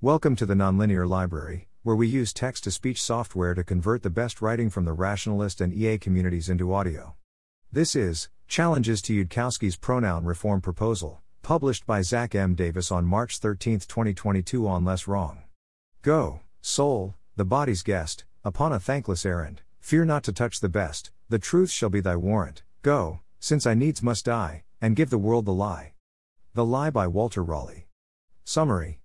Welcome to the Nonlinear Library, where we use text to speech software to convert the best writing from the rationalist and EA communities into audio. This is Challenges to Yudkowsky's Pronoun Reform Proposal, published by Zack M. Davis on March 13, 2022 on Less Wrong. Go, soul, the body's guest, upon a thankless errand, fear not to touch the best, the truth shall be thy warrant. Go, since I needs must die, and give the world the lie. The Lie by Walter Raleigh. Summary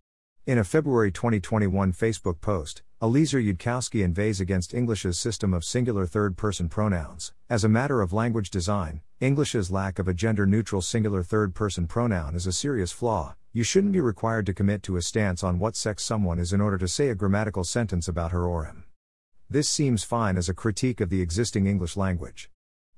in a February 2021 Facebook post, Eliezer Yudkowsky inveighs against English's system of singular third person pronouns. As a matter of language design, English's lack of a gender neutral singular third person pronoun is a serious flaw. You shouldn't be required to commit to a stance on what sex someone is in order to say a grammatical sentence about her or him. This seems fine as a critique of the existing English language.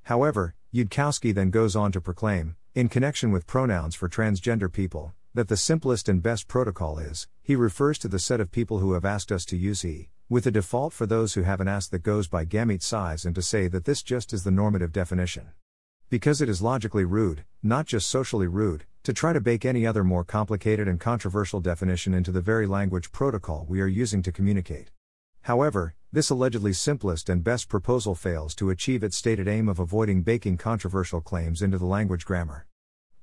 However, Yudkowsky then goes on to proclaim, in connection with pronouns for transgender people, that the simplest and best protocol is, he refers to the set of people who have asked us to use he, with a default for those who haven't asked that goes by gamete size and to say that this just is the normative definition. Because it is logically rude, not just socially rude, to try to bake any other more complicated and controversial definition into the very language protocol we are using to communicate. However, this allegedly simplest and best proposal fails to achieve its stated aim of avoiding baking controversial claims into the language grammar.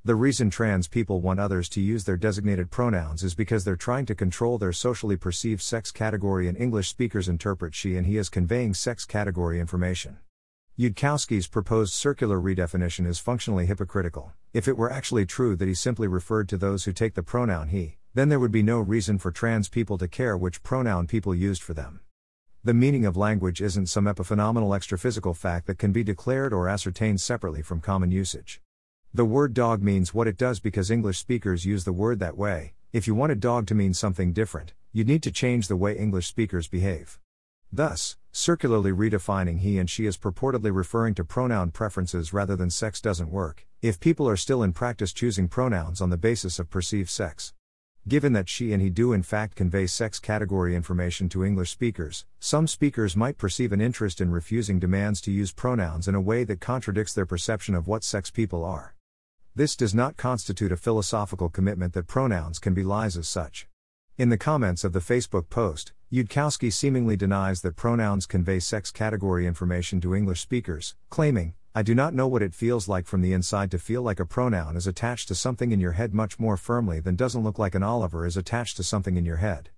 The reason trans people want others to use their designated pronouns is because they're trying to control their socially perceived sex category, and English speakers interpret she and he as conveying sex category information. Yudkowsky's proposed circular redefinition is functionally hypocritical. If it were actually true that he simply referred to those who take the pronoun he, then there would be no reason for trans people to care which pronoun people used for them. The meaning of language isn't some epiphenomenal extraphysical fact that can be declared or ascertained separately from common usage. The word dog means what it does because English speakers use the word that way. If you want a dog to mean something different, you'd need to change the way English speakers behave. Thus, circularly redefining he and she as purportedly referring to pronoun preferences rather than sex doesn't work, if people are still in practice choosing pronouns on the basis of perceived sex. Given that she and he do in fact convey sex category information to English speakers, some speakers might perceive an interest in refusing demands to use pronouns in a way that contradicts their perception of what sex people are. This does not constitute a philosophical commitment that pronouns can be lies as such. In the comments of the Facebook post, Yudkowsky seemingly denies that pronouns convey sex category information to English speakers, claiming, I do not know what it feels like from the inside to feel like a pronoun is attached to something in your head much more firmly than doesn't look like an Oliver is attached to something in your head.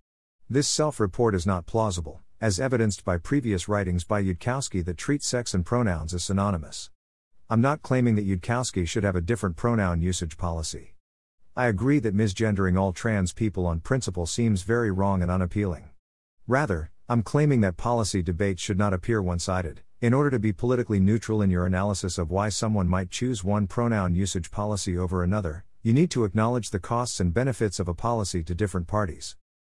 This self report is not plausible, as evidenced by previous writings by Yudkowsky that treat sex and pronouns as synonymous. I'm not claiming that Yudkowsky should have a different pronoun usage policy. I agree that misgendering all trans people on principle seems very wrong and unappealing. Rather, I'm claiming that policy debates should not appear one sided. In order to be politically neutral in your analysis of why someone might choose one pronoun usage policy over another, you need to acknowledge the costs and benefits of a policy to different parties.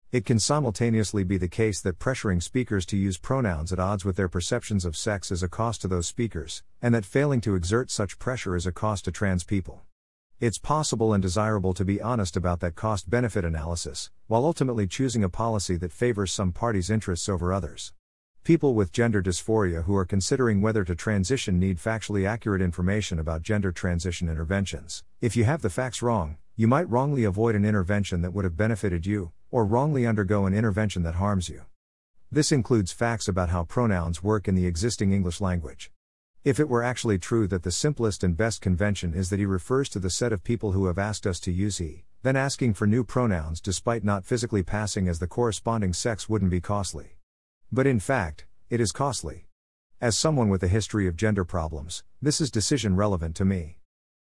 It can simultaneously be the case that pressuring speakers to use pronouns at odds with their perceptions of sex is a cost to those speakers, and that failing to exert such pressure is a cost to trans people. It's possible and desirable to be honest about that cost benefit analysis, while ultimately choosing a policy that favors some parties' interests over others. People with gender dysphoria who are considering whether to transition need factually accurate information about gender transition interventions. If you have the facts wrong, you might wrongly avoid an intervention that would have benefited you, or wrongly undergo an intervention that harms you. This includes facts about how pronouns work in the existing English language. If it were actually true that the simplest and best convention is that he refers to the set of people who have asked us to use he, then asking for new pronouns despite not physically passing as the corresponding sex wouldn't be costly. But in fact, it is costly. As someone with a history of gender problems, this is decision relevant to me.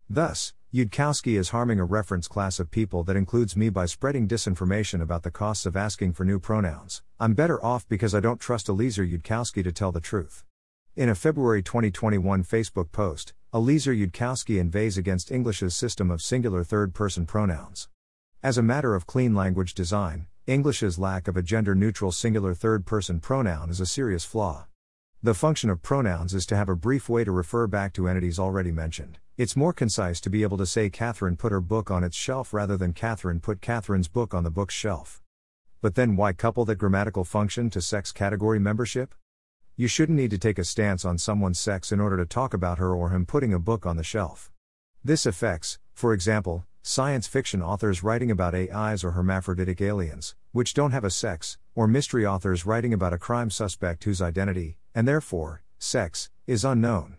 Thus, Yudkowsky is harming a reference class of people that includes me by spreading disinformation about the costs of asking for new pronouns. I'm better off because I don't trust Eliezer Yudkowsky to tell the truth. In a February 2021 Facebook post, Eliezer Yudkowsky inveighs against English's system of singular third person pronouns. As a matter of clean language design, English's lack of a gender neutral singular third person pronoun is a serious flaw. The function of pronouns is to have a brief way to refer back to entities already mentioned. It's more concise to be able to say Catherine put her book on its shelf rather than Catherine put Catherine's book on the book's shelf. But then why couple that grammatical function to sex category membership? You shouldn't need to take a stance on someone's sex in order to talk about her or him putting a book on the shelf. This affects, for example, science fiction authors writing about AIs or hermaphroditic aliens, which don't have a sex, or mystery authors writing about a crime suspect whose identity, and therefore, sex, is unknown.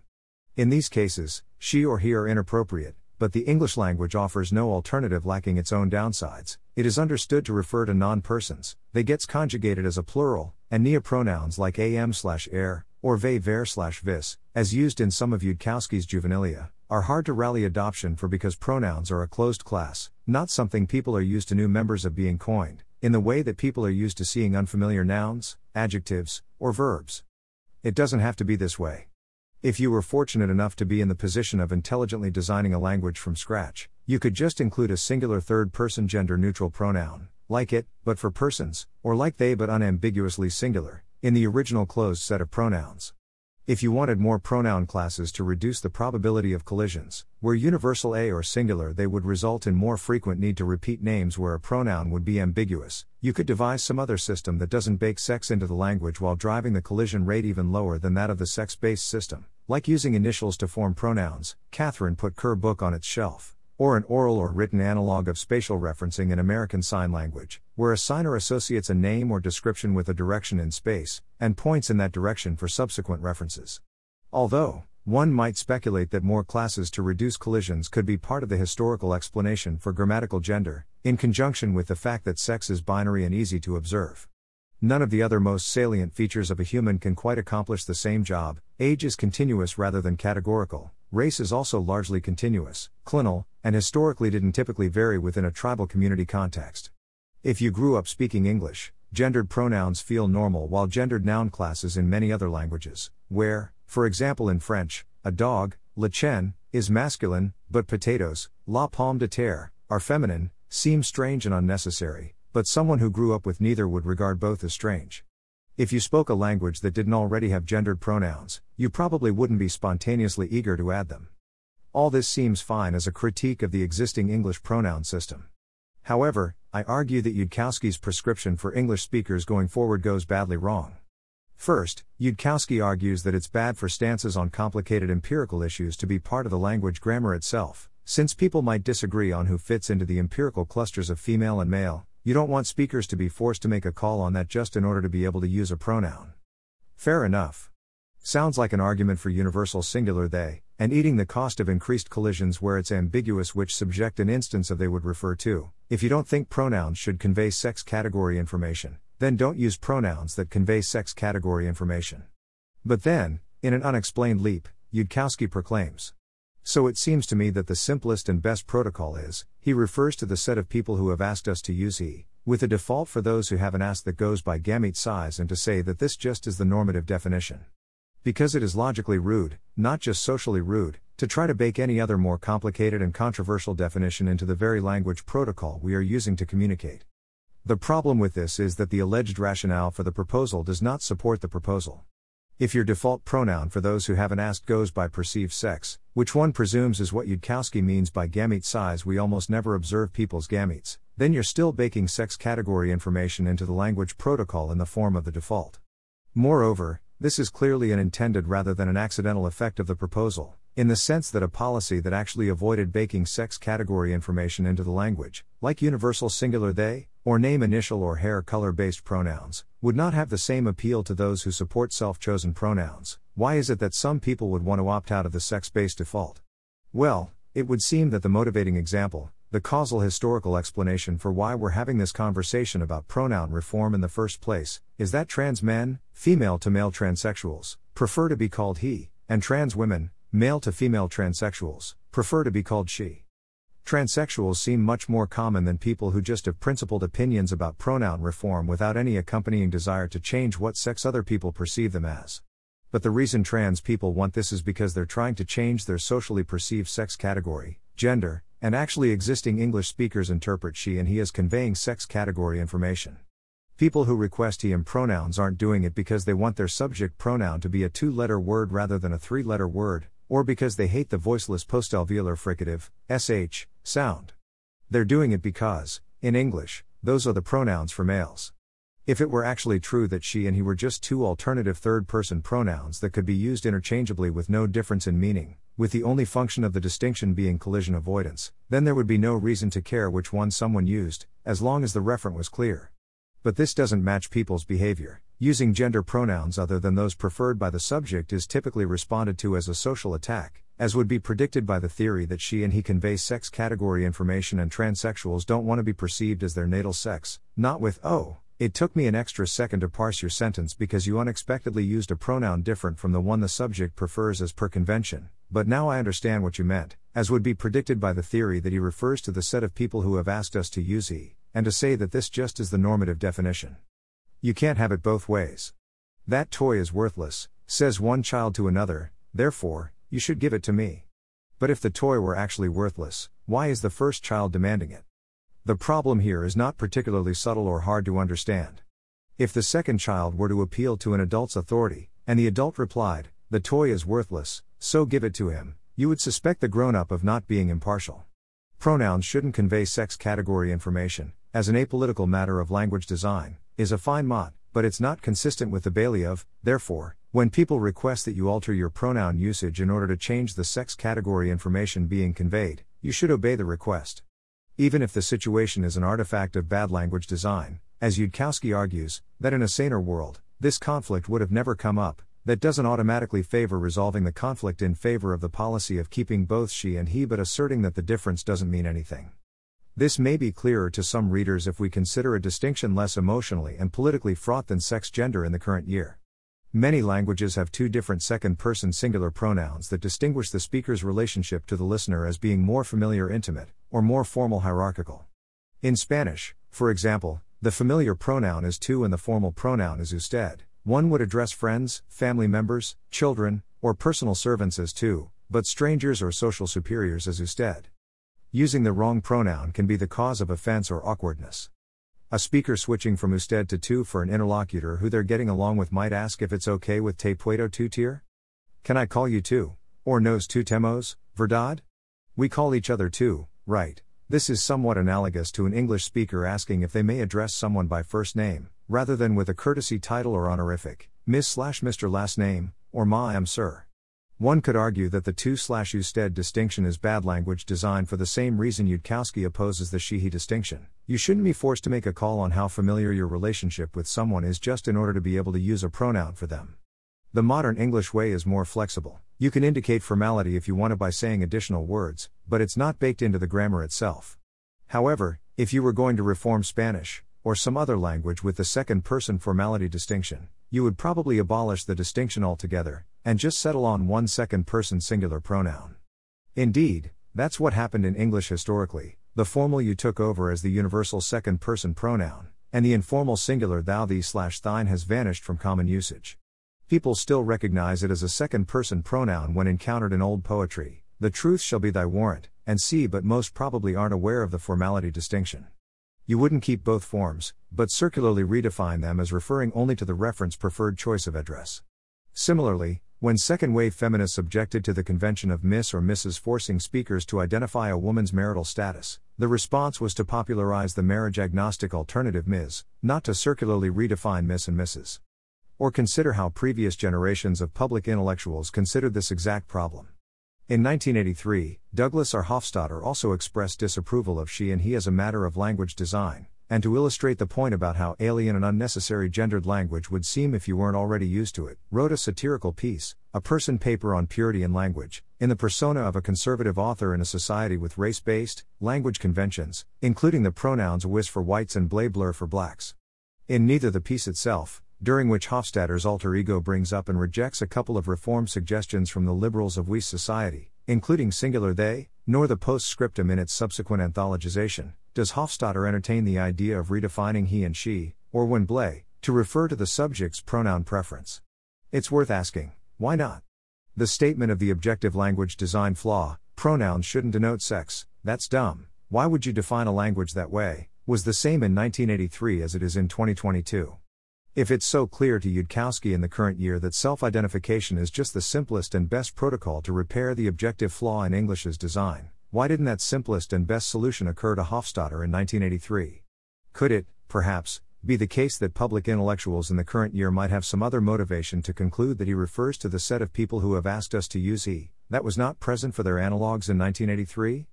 In these cases, she or he are inappropriate, but the English language offers no alternative lacking its own downsides. It is understood to refer to non persons, they gets conjugated as a plural, and neopronouns like am slash er, or ve ver slash vis, as used in some of Yudkowsky's juvenilia, are hard to rally adoption for because pronouns are a closed class, not something people are used to new members of being coined, in the way that people are used to seeing unfamiliar nouns, adjectives, or verbs. It doesn't have to be this way. If you were fortunate enough to be in the position of intelligently designing a language from scratch, you could just include a singular third person gender neutral pronoun, like it, but for persons, or like they but unambiguously singular, in the original closed set of pronouns. If you wanted more pronoun classes to reduce the probability of collisions, where universal a or singular they would result in more frequent need to repeat names where a pronoun would be ambiguous, you could devise some other system that doesn't bake sex into the language while driving the collision rate even lower than that of the sex based system, like using initials to form pronouns. Catherine put Kerr book on its shelf or an oral or written analog of spatial referencing in American Sign Language, where a signer associates a name or description with a direction in space, and points in that direction for subsequent references. Although, one might speculate that more classes to reduce collisions could be part of the historical explanation for grammatical gender, in conjunction with the fact that sex is binary and easy to observe. None of the other most salient features of a human can quite accomplish the same job. Age is continuous rather than categorical. Race is also largely continuous, clinal, and historically didn't typically vary within a tribal community context. If you grew up speaking English, gendered pronouns feel normal while gendered noun classes in many other languages, where, for example in French, a dog, le chien, is masculine, but potatoes, la pomme de terre, are feminine, seem strange and unnecessary, but someone who grew up with neither would regard both as strange. If you spoke a language that didn't already have gendered pronouns, you probably wouldn't be spontaneously eager to add them. All this seems fine as a critique of the existing English pronoun system. However, I argue that Yudkowsky's prescription for English speakers going forward goes badly wrong. First, Yudkowsky argues that it's bad for stances on complicated empirical issues to be part of the language grammar itself, since people might disagree on who fits into the empirical clusters of female and male, you don't want speakers to be forced to make a call on that just in order to be able to use a pronoun. Fair enough. Sounds like an argument for universal singular they, and eating the cost of increased collisions where it's ambiguous which subject and instance of they would refer to. If you don't think pronouns should convey sex category information, then don't use pronouns that convey sex category information. But then, in an unexplained leap, Yudkowsky proclaims so it seems to me that the simplest and best protocol is he refers to the set of people who have asked us to use he, with a default for those who haven't asked that goes by gamete size and to say that this just is the normative definition. Because it is logically rude, not just socially rude, to try to bake any other more complicated and controversial definition into the very language protocol we are using to communicate. The problem with this is that the alleged rationale for the proposal does not support the proposal. If your default pronoun for those who haven't asked goes by perceived sex, which one presumes is what Yudkowsky means by gamete size, we almost never observe people's gametes, then you're still baking sex category information into the language protocol in the form of the default. Moreover, this is clearly an intended rather than an accidental effect of the proposal, in the sense that a policy that actually avoided baking sex category information into the language, like universal singular they, or name initial or hair color based pronouns, would not have the same appeal to those who support self chosen pronouns. Why is it that some people would want to opt out of the sex based default? Well, it would seem that the motivating example, the causal historical explanation for why we're having this conversation about pronoun reform in the first place, is that trans men, female to male transsexuals, prefer to be called he, and trans women, Male to female transsexuals prefer to be called she. Transsexuals seem much more common than people who just have principled opinions about pronoun reform without any accompanying desire to change what sex other people perceive them as. But the reason trans people want this is because they're trying to change their socially perceived sex category, gender, and actually existing English speakers interpret she and he as conveying sex category information. People who request he and pronouns aren't doing it because they want their subject pronoun to be a two letter word rather than a three letter word, or because they hate the voiceless postalveolar fricative, sh, sound. They're doing it because, in English, those are the pronouns for males. If it were actually true that she and he were just two alternative third person pronouns that could be used interchangeably with no difference in meaning, with the only function of the distinction being collision avoidance, then there would be no reason to care which one someone used, as long as the referent was clear. But this doesn't match people's behavior. Using gender pronouns other than those preferred by the subject is typically responded to as a social attack, as would be predicted by the theory that she and he convey sex category information and transsexuals don't want to be perceived as their natal sex, not with, oh, it took me an extra second to parse your sentence because you unexpectedly used a pronoun different from the one the subject prefers as per convention, but now I understand what you meant, as would be predicted by the theory that he refers to the set of people who have asked us to use he, and to say that this just is the normative definition. You can't have it both ways. That toy is worthless, says one child to another, therefore, you should give it to me. But if the toy were actually worthless, why is the first child demanding it? The problem here is not particularly subtle or hard to understand. If the second child were to appeal to an adult's authority, and the adult replied, The toy is worthless, so give it to him, you would suspect the grown up of not being impartial. Pronouns shouldn't convey sex category information, as an apolitical matter of language design, is a fine motte, but it's not consistent with the Bailey of, therefore, when people request that you alter your pronoun usage in order to change the sex category information being conveyed, you should obey the request. Even if the situation is an artifact of bad language design, as Yudkowsky argues, that in a saner world, this conflict would have never come up, that doesn't automatically favor resolving the conflict in favor of the policy of keeping both she and he but asserting that the difference doesn't mean anything. This may be clearer to some readers if we consider a distinction less emotionally and politically fraught than sex gender in the current year. Many languages have two different second person singular pronouns that distinguish the speaker's relationship to the listener as being more familiar intimate, or more formal hierarchical. In Spanish, for example, the familiar pronoun is tú and the formal pronoun is usted. One would address friends, family members, children, or personal servants as tú, but strangers or social superiors as usted. Using the wrong pronoun can be the cause of offense or awkwardness. A speaker switching from usted to tú for an interlocutor who they're getting along with might ask if it's okay with te puedo tutear? Can I call you tú? Or nos tuteamos, verdad? We call each other tú, right? This is somewhat analogous to an English speaker asking if they may address someone by first name, rather than with a courtesy title or honorific, Miss slash Mr. last name, or Ma am sir. One could argue that the tú slash usted distinction is bad language design for the same reason Yudkowsky opposes the she he distinction. You shouldn't be forced to make a call on how familiar your relationship with someone is just in order to be able to use a pronoun for them. The modern English way is more flexible. You can indicate formality if you want to by saying additional words, but it's not baked into the grammar itself. However, if you were going to reform Spanish, or some other language with the second person formality distinction, you would probably abolish the distinction altogether, and just settle on one second person singular pronoun. Indeed, that's what happened in English historically. The formal you took over as the universal second person pronoun, and the informal singular thou thee slash thine has vanished from common usage. People still recognize it as a second person pronoun when encountered in old poetry. The truth shall be thy warrant, and see, but most probably aren't aware of the formality distinction. You wouldn't keep both forms, but circularly redefine them as referring only to the reference preferred choice of address. Similarly, when second wave feminists objected to the convention of Miss or Mrs. forcing speakers to identify a woman's marital status, the response was to popularize the marriage agnostic alternative Ms., not to circularly redefine Miss and Mrs. Or consider how previous generations of public intellectuals considered this exact problem. In 1983, Douglas R. Hofstadter also expressed disapproval of she and he as a matter of language design, and to illustrate the point about how alien and unnecessary gendered language would seem if you weren't already used to it, wrote a satirical piece, a person paper on purity in language, in the persona of a conservative author in a society with race based, language conventions, including the pronouns whiz for whites and blay blur for blacks. In neither the piece itself, during which Hofstadter's alter ego brings up and rejects a couple of reform suggestions from the liberals of Weiss society, including singular they, nor the postscriptum in its subsequent anthologization, does Hofstadter entertain the idea of redefining he and she, or when blay, to refer to the subject's pronoun preference? It's worth asking, why not? The statement of the objective language design flaw, pronouns shouldn't denote sex, that's dumb, why would you define a language that way, was the same in 1983 as it is in 2022. If it's so clear to Yudkowsky in the current year that self identification is just the simplest and best protocol to repair the objective flaw in English's design, why didn't that simplest and best solution occur tú Hofstadter in 1983? Could it, perhaps, be the case that public intellectuals in the current year might have some other motivation to conclude that he refers to the set of people who have asked us to use he, that was not present for their analogs in 1983?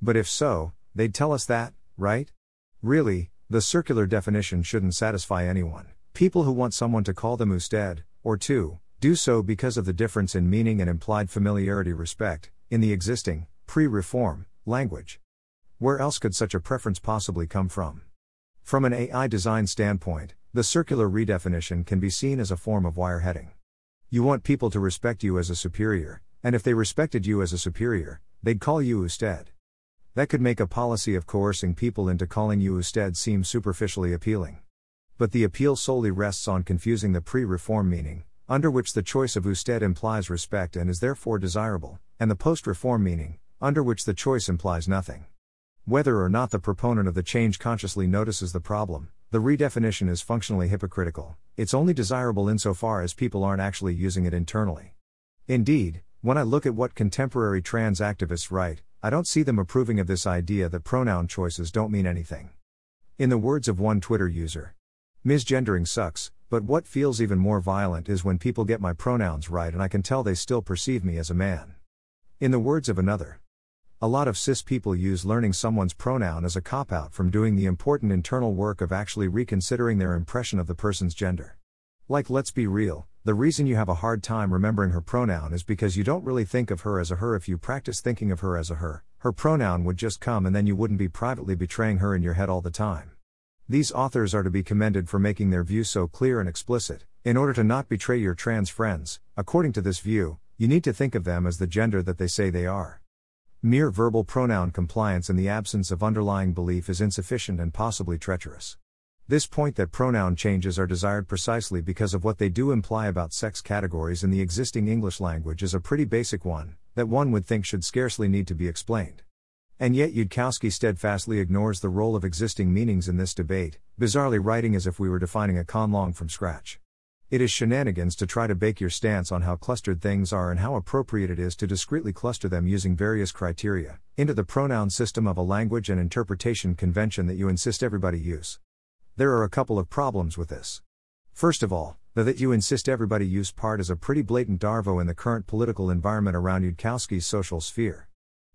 But if so, they'd tell us that, right? Really, the circular definition shouldn't satisfy anyone. People who want someone to call them usted, or to, do so because of the difference in meaning and implied familiarity respect, in the existing, pre reform, language. Where else could such a preference possibly come from? From an AI design standpoint, the circular redefinition can be seen as a form of wireheading. You want people to respect you as a superior, and if they respected you as a superior, they'd call you usted. That could make a policy of coercing people into calling you usted seem superficially appealing. But the appeal solely rests on confusing the pre reform meaning, under which the choice of usted implies respect and is therefore desirable, and the post reform meaning, under which the choice implies nothing. Whether or not the proponent of the change consciously notices the problem, the redefinition is functionally hypocritical, it's only desirable insofar as people aren't actually using it internally. Indeed, when I look at what contemporary trans activists write, I don't see them approving of this idea that pronoun choices don't mean anything. In the words of one Twitter user, misgendering sucks, but what feels even more violent is when people get my pronouns right and I can tell they still perceive me as a man. In the words of another, a lot of cis people use learning someone's pronoun as a cop out from doing the important internal work of actually reconsidering their impression of the person's gender. Like, let's be real, the reason you have a hard time remembering her pronoun is because you don't really think of her as a her. If you practice thinking of her as a her, her pronoun would just come and then you wouldn't be privately betraying her in your head all the time. These authors are to be commended for making their view so clear and explicit. In order to not betray your trans friends, according to this view, you need to think of them as the gender that they say they are. Mere verbal pronoun compliance in the absence of underlying belief is insufficient and possibly treacherous. This point that pronoun changes are desired precisely because of what they do imply about sex categories in the existing English language is a pretty basic one, that one would think should scarcely need to be explained. And yet Yudkowsky steadfastly ignores the role of existing meanings in this debate, bizarrely writing as if we were defining a conlang from scratch. It is shenanigans to try to bake your stance on how clustered things are and how appropriate it is to discreetly cluster them using various criteria into the pronoun system of a language and interpretation convention that you insist everybody use. There are a couple of problems with this. First of all, the that you insist everybody use part is a pretty blatant darvo in the current political environment around Yudkowsky's social sphere.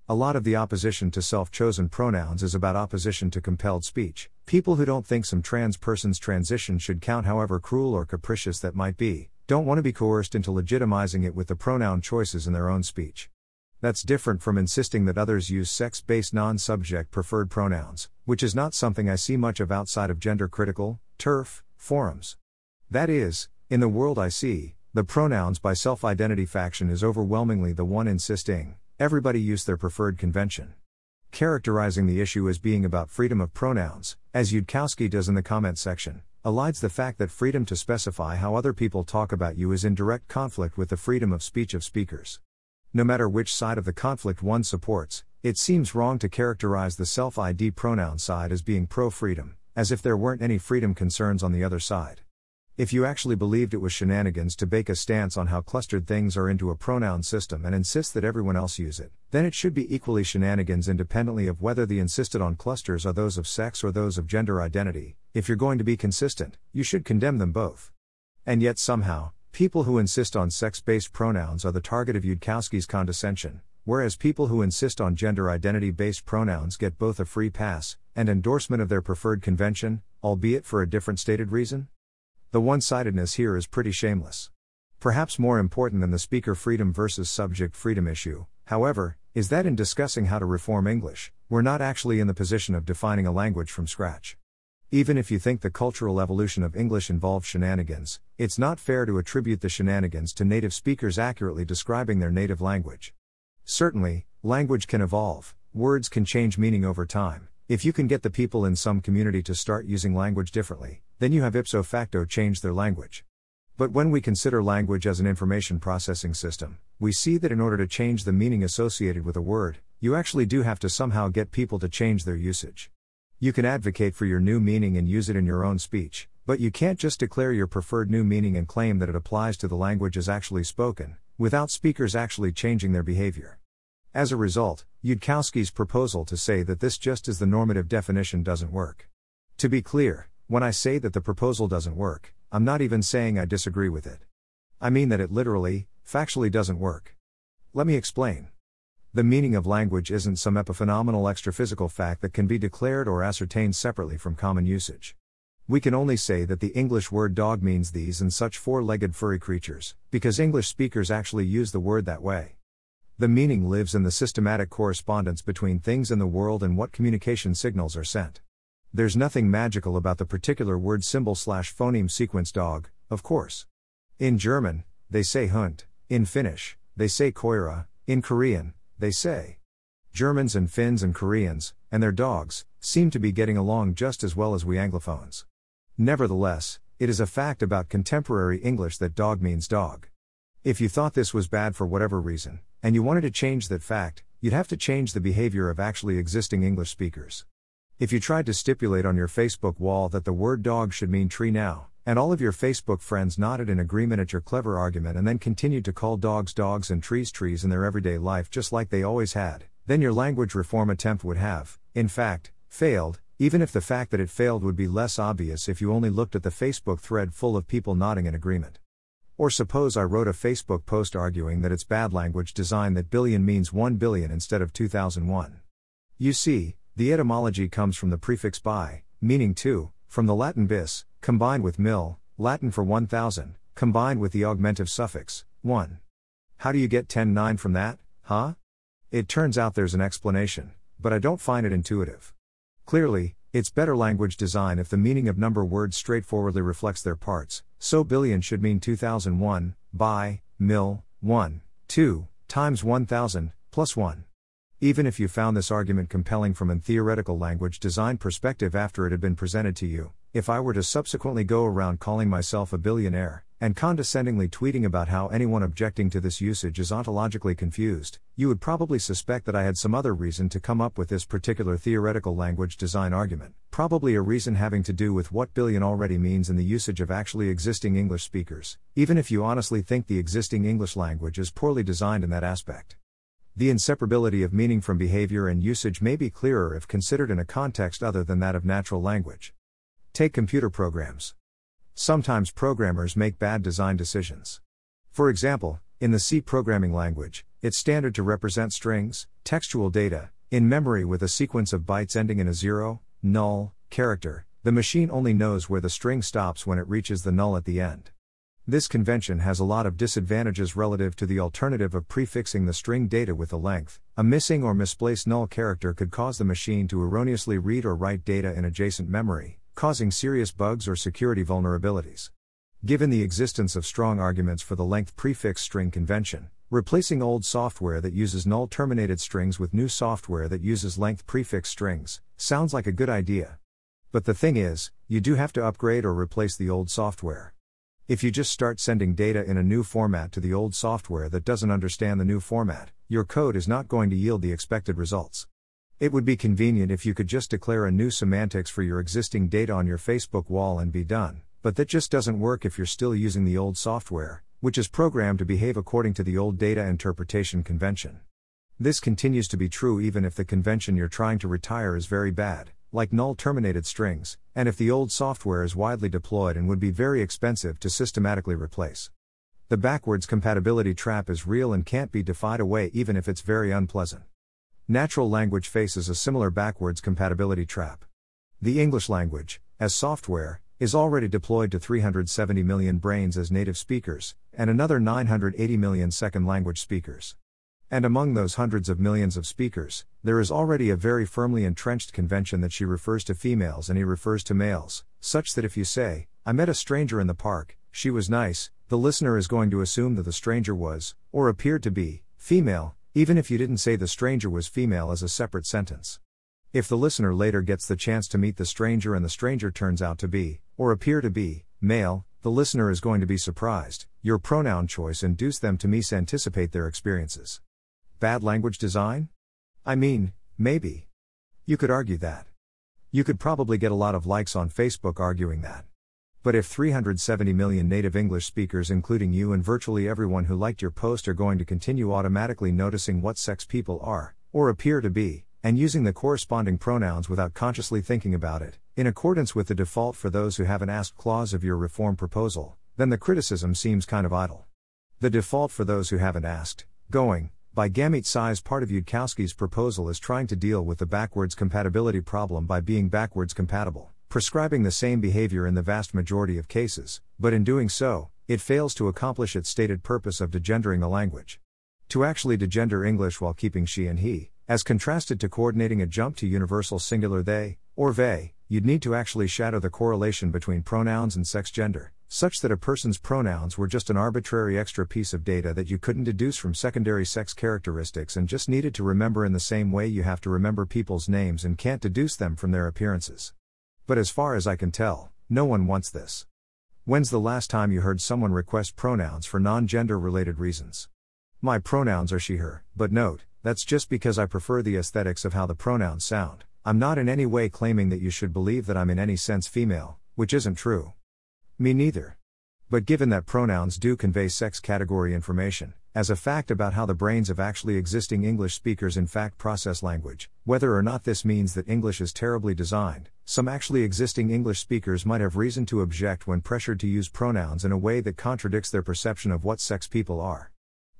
A lot of the opposition to self chosen pronouns is about opposition to compelled speech. People who don't think some trans person's transition should count, however cruel or capricious that might be, don't want to be coerced into legitimizing it with the pronoun choices in their own speech. That's different from insisting that others use sex based non subject preferred pronouns, which is not something I see much of outside of gender critical, TERF, forums. That is, in the world I see, the pronouns by self identity faction is overwhelmingly the one insisting, Everybody use their preferred convention. Characterizing the issue as being about freedom of pronouns, as Yudkowsky does in the comment section, elides the fact that freedom to specify how other people talk about you is in direct conflict with the freedom of speech of speakers. No matter which side of the conflict one supports, it seems wrong to characterize the self ID pronoun side as being pro freedom, as if there weren't any freedom concerns on the other side. If you actually believed it was shenanigans to bake a stance on how clustered things are into a pronoun system and insist that everyone else use it, then it should be equally shenanigans independently of whether the insisted on clusters are those of sex or those of gender identity. If you're going to be consistent, you should condemn them both. And yet somehow, people who insist on sex based pronouns are the target of Yudkowsky's condescension, whereas people who insist on gender identity based pronouns get both a free pass and endorsement of their preferred convention, albeit for a different stated reason? The one sidedness here is pretty shameless. Perhaps more important than the speaker freedom versus subject freedom issue, however, is that in discussing how to reform English, we're not actually in the position of defining a language from scratch. Even if you think the cultural evolution of English involves shenanigans, it's not fair to attribute the shenanigans to native speakers accurately describing their native language. Certainly, language can evolve, words can change meaning over time, if you can get the people in some community to start using language differently, then you have ipso facto changed their language. But when we consider language as an information processing system, we see that in order to change the meaning associated with a word, you actually do have to somehow get people to change their usage. You can advocate for your new meaning and use it in your own speech, but you can't just declare your preferred new meaning and claim that it applies to the language as actually spoken, without speakers actually changing their behavior. As a result, Yudkowsky's proposal to say that this just is the normative definition doesn't work. To be clear, when I say that the proposal doesn't work, I'm not even saying I disagree with it. I mean that it literally, factually doesn't work. Let me explain. The meaning of language isn't some epiphenomenal extraphysical fact that can be declared or ascertained separately from common usage. We can only say that the English word dog means these and such four legged furry creatures, because English speakers actually use the word that way. The meaning lives in the systematic correspondence between things in the world and what communication signals are sent. There's nothing magical about the particular word symbol slash phoneme sequence dog, of course. In German, they say Hund, in Finnish, they say Koira, in Korean, they say. Germans and Finns and Koreans, and their dogs, seem to be getting along just as well as we Anglophones. Nevertheless, it is a fact about contemporary English that dog means dog. If you thought this was bad for whatever reason, and you wanted to change that fact, you'd have to change the behavior of actually existing English speakers. If you tried to stipulate on your Facebook wall that the word dog should mean tree now, and all of your Facebook friends nodded in agreement at your clever argument and then continued to call dogs dogs and trees trees in their everyday life just like they always had, then your language reform attempt would have, in fact, failed, even if the fact that it failed would be less obvious if you only looked at the Facebook thread full of people nodding in agreement. Or suppose I wrote a Facebook post arguing that it's bad language design that billion means 1 billion instead of 2001. You see, the etymology comes from the prefix bi, meaning two, from the Latin bis, combined with mil, Latin for 1000, combined with the augmentive suffix, 1. How do you get 10 from that, huh? It turns out there's an explanation, but I don't find it intuitive. Clearly, it's better language design if the meaning of number words straightforwardly reflects their parts, so billion should mean 2001, by, mil, 1, 2, times 1000, plus 1. Even if you found this argument compelling from a theoretical language design perspective after it had been presented to you, if I were to subsequently go around calling myself a billionaire, and condescendingly tweeting about how anyone objecting to this usage is ontologically confused, you would probably suspect that I had some other reason to come up with this particular theoretical language design argument, probably a reason having to do with what billion already means in the usage of actually existing English speakers, even if you honestly think the existing English language is poorly designed in that aspect. The inseparability of meaning from behavior and usage may be clearer if considered in a context other than that of natural language. Take computer programs. Sometimes programmers make bad design decisions. For example, in the C programming language, it's standard to represent strings, textual data, in memory with a sequence of bytes ending in a zero, null, character. The machine only knows where the string stops when it reaches the null at the end. This convention has a lot of disadvantages relative to the alternative of prefixing the string data with the length. A missing or misplaced null character could cause the machine to erroneously read or write data in adjacent memory, causing serious bugs or security vulnerabilities. Given the existence of strong arguments for the length prefix string convention, replacing old software that uses null terminated strings with new software that uses length prefix strings sounds like a good idea. But the thing is, you do have to upgrade or replace the old software. If you just start sending data in a new format to the old software that doesn't understand the new format, your code is not going to yield the expected results. It would be convenient if you could just declare a new semantics for your existing data on your Facebook wall and be done, but that just doesn't work if you're still using the old software, which is programmed to behave according to the old data interpretation convention. This continues to be true even if the convention you're trying to retire is very bad, like null terminated strings, and if the old software is widely deployed and would be very expensive to systematically replace. The backwards compatibility trap is real and can't be defied away even if it's very unpleasant. Natural language faces a similar backwards compatibility trap. The English language, as software, is already deployed to 370 million brains as native speakers, and another 980 million second language speakers. And among those hundreds of millions of speakers, there is already a very firmly entrenched convention that she refers to females and he refers to males, such that if you say, I met a stranger in the park, she was nice, the listener is going to assume that the stranger was, or appeared to be, female, even if you didn't say the stranger was female as a separate sentence. If the listener later gets the chance to meet the stranger and the stranger turns out to be, or appear to be, male, the listener is going to be surprised. Your pronoun choice induced them to misanticipate their experiences. Bad language design? I mean, maybe. You could argue that. You could probably get a lot of likes on Facebook arguing that. But if 370 million native English speakers, including you and virtually everyone who liked your post, are going to continue automatically noticing what sex people are, or appear to be, and using the corresponding pronouns without consciously thinking about it, in accordance with the default for those who haven't asked clause of your reform proposal, then the criticism seems kind of idle. The default for those who haven't asked, going, by gamete size part of Yudkowsky's proposal is trying to deal with the backwards compatibility problem by being backwards compatible, prescribing the same behavior in the vast majority of cases, but in doing so, it fails to accomplish its stated purpose of degendering the language. To actually degender English while keeping she and he, as contrasted to coordinating a jump to universal singular they, or they, you'd need to actually shadow the correlation between pronouns and sex gender, such that a person's pronouns were just an arbitrary extra piece of data that you couldn't deduce from secondary sex characteristics and just needed to remember in the same way you have to remember people's names and can't deduce them from their appearances. But as far as I can tell, no one wants this. When's the last time you heard someone request pronouns for non gender related reasons? My pronouns are she, her, but note, that's just because I prefer the aesthetics of how the pronouns sound. I'm not in any way claiming that you should believe that I'm in any sense female, which isn't true. Me neither. But given that pronouns do convey sex category information, as a fact about how the brains of actually existing English speakers in fact process language, whether or not this means that English is terribly designed, some actually existing English speakers might have reason to object when pressured to use pronouns in a way that contradicts their perception of what sex people are.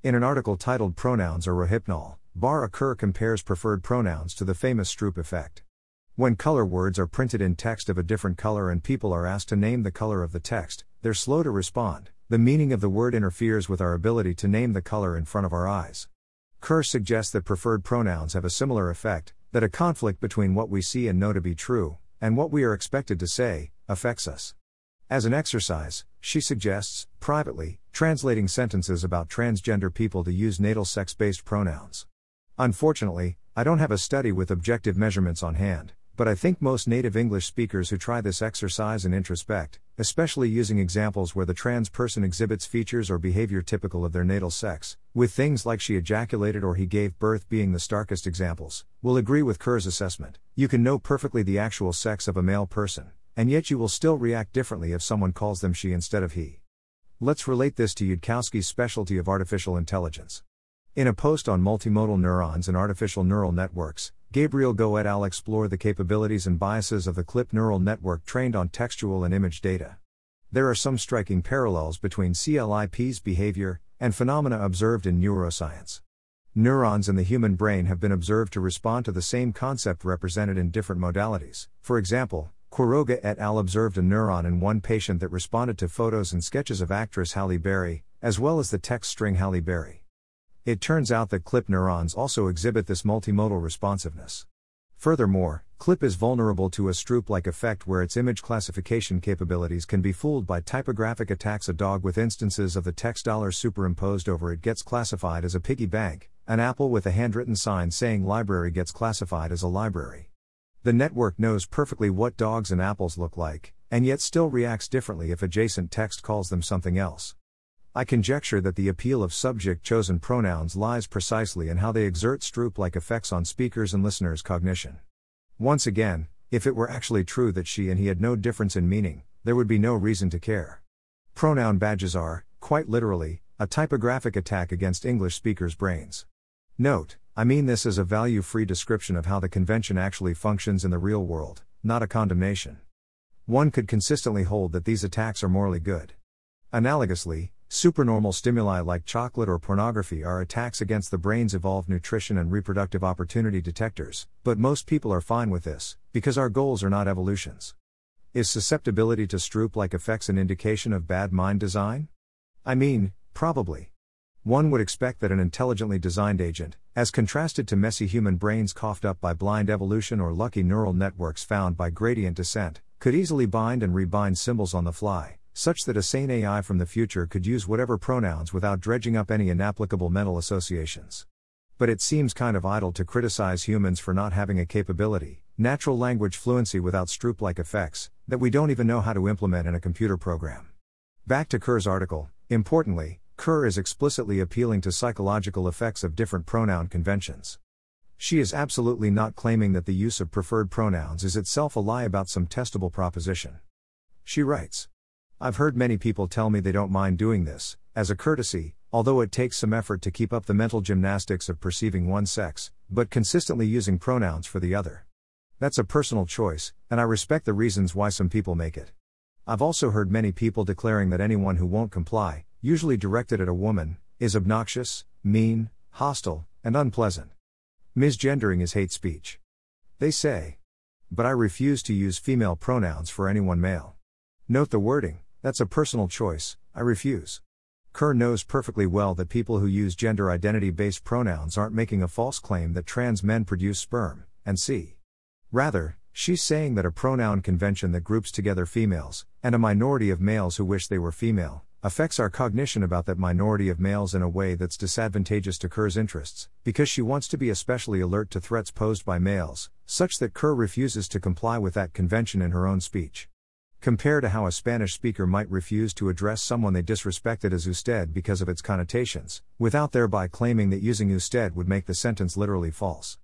In an article titled Pronouns are Rohypnol, Bar compares preferred pronouns to the famous Stroop effect. When color words are printed in text of a different color and people are asked to name the color of the text, they're slow to respond. The meaning of the word interferes with our ability to name the color in front of our eyes. Kerr suggests that preferred pronouns have a similar effect, that a conflict between what we see and know to be true, and what we are expected to say, affects us. As an exercise, she suggests, privately, translating sentences about transgender people to use natal sex based pronouns. Unfortunately, I don't have a study with objective measurements on hand, but I think most native English speakers who try this exercise and introspect, especially using examples where the trans person exhibits features or behavior typical of their natal sex, with things like she ejaculated or he gave birth being the starkest examples, will agree with Kerr's assessment. You can know perfectly the actual sex of a male person, and yet you will still react differently if someone calls them she instead of he. Let's relate this to Yudkowsky's specialty of artificial intelligence. In a post on multimodal neurons and artificial neural networks, Gabriel Goh et al. explore the capabilities and biases of the CLIP neural network trained on textual and image data. There are some striking parallels between CLIP's behavior and phenomena observed in neuroscience. Neurons in the human brain have been observed to respond to the same concept represented in different modalities. For example, Quiroga et al. observed a neuron in one patient that responded to photos and sketches of actress Halle Berry, as well as the text string Halle Berry. It turns out that CLIP neurons also exhibit this multimodal responsiveness. Furthermore, CLIP is vulnerable to a Stroop like effect where its image classification capabilities can be fooled by typographic attacks. A dog with instances of the text dollar superimposed over it gets classified as a piggy bank, an apple with a handwritten sign saying library gets classified as a library. The network knows perfectly what dogs and apples look like, and yet still reacts differently if adjacent text calls them something else. I conjecture that the appeal of subject chosen pronouns lies precisely in how they exert Stroop like effects on speakers and listeners' cognition. Once again, if it were actually true that she and he had no difference in meaning, there would be no reason to care. Pronoun badges are, quite literally, a typographic attack against English speakers' brains. Note, I mean this as a value free description of how the convention actually functions in the real world, not a condemnation. One could consistently hold that these attacks are morally good. Analogously, Supernormal stimuli like chocolate or pornography are attacks against the brain's evolved nutrition and reproductive opportunity detectors, but most people are fine with this, because our goals are not evolutions. Is susceptibility to Stroop like effects an indication of bad mind design? I mean, probably. One would expect that an intelligently designed agent, as contrasted to messy human brains coughed up by blind evolution or lucky neural networks found by gradient descent, could easily bind and rebind symbols on the fly, such that a sane AI from the future could use whatever pronouns without dredging up any inapplicable mental associations. But it seems kind of idle to criticize humans for not having a capability, natural language fluency without Stroop like effects, that we don't even know how to implement in a computer program. Back to Kerr's article, importantly, Kerr is explicitly appealing to psychological effects of different pronoun conventions. She is absolutely not claiming that the use of preferred pronouns is itself a lie about some testable proposition. She writes I've heard many people tell me they don't mind doing this, as a courtesy, although it takes some effort to keep up the mental gymnastics of perceiving one sex, but consistently using pronouns for the other. That's a personal choice, and I respect the reasons why some people make it. I've also heard many people declaring that anyone who won't comply, usually directed at a woman, is obnoxious, mean, hostile, and unpleasant. Misgendering is hate speech. They say. But I refuse to use female pronouns for anyone male. Note the wording, that's a personal choice, I refuse. Kerr knows perfectly well that people who use gender identity based pronouns aren't making a false claim that trans men produce sperm, and see. Rather, she's saying that a pronoun convention that groups together females, and a minority of males who wish they were female, affects our cognition about that minority of males in a way that's disadvantageous to Kerr's interests, because she wants to be especially alert to threats posed by males, such that Kerr refuses to comply with that convention in her own speech. Compare to how a Spanish speaker might refuse to address someone they disrespected as usted because of its connotations, without thereby claiming that using usted would make the sentence literally false.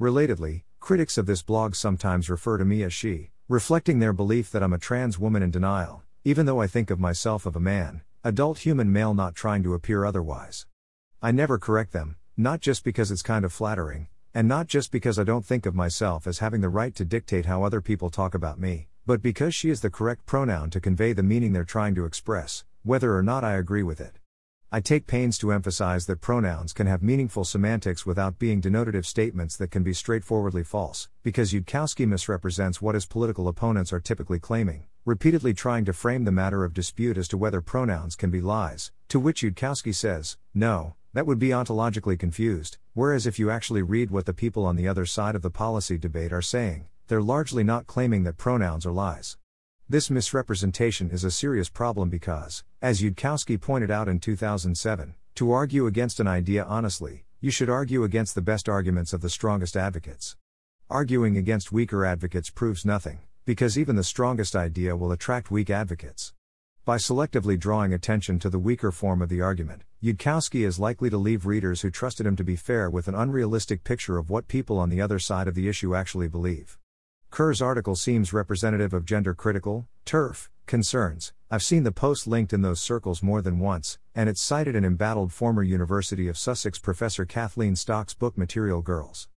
Relatedly, critics of this blog sometimes refer to me as she, reflecting their belief that I'm a trans woman in denial, even though I think of myself of a man, adult human male not trying to appear otherwise. I never correct them, not just because it's kind of flattering, and not just because I don't think of myself as having the right to dictate how other people talk about me, but because she is the correct pronoun to convey the meaning they're trying to express, whether or not I agree with it. I take pains to emphasize that pronouns can have meaningful semantics without being denotative statements that can be straightforwardly false, because Yudkowsky misrepresents what his political opponents are typically claiming, repeatedly trying to frame the matter of dispute as to whether pronouns can be lies, to which Yudkowsky says, no, that would be ontologically confused, whereas if you actually read what the people on the other side of the policy debate are saying, they're largely not claiming that pronouns are lies. This misrepresentation is a serious problem because, as Yudkowsky pointed out in 2007, to argue against an idea honestly, you should argue against the best arguments of the strongest advocates. Arguing against weaker advocates proves nothing, because even the strongest idea will attract weak advocates. By selectively drawing attention to the weaker form of the argument, Yudkowsky is likely to leave readers who trusted him to be fair with an unrealistic picture of what people on the other side of the issue actually believe. Kerr's article seems representative of gender critical, TERF, concerns. I've seen the post linked in those circles more than once, and it's cited an embattled former University of Sussex professor Kathleen Stock's book Material Girls.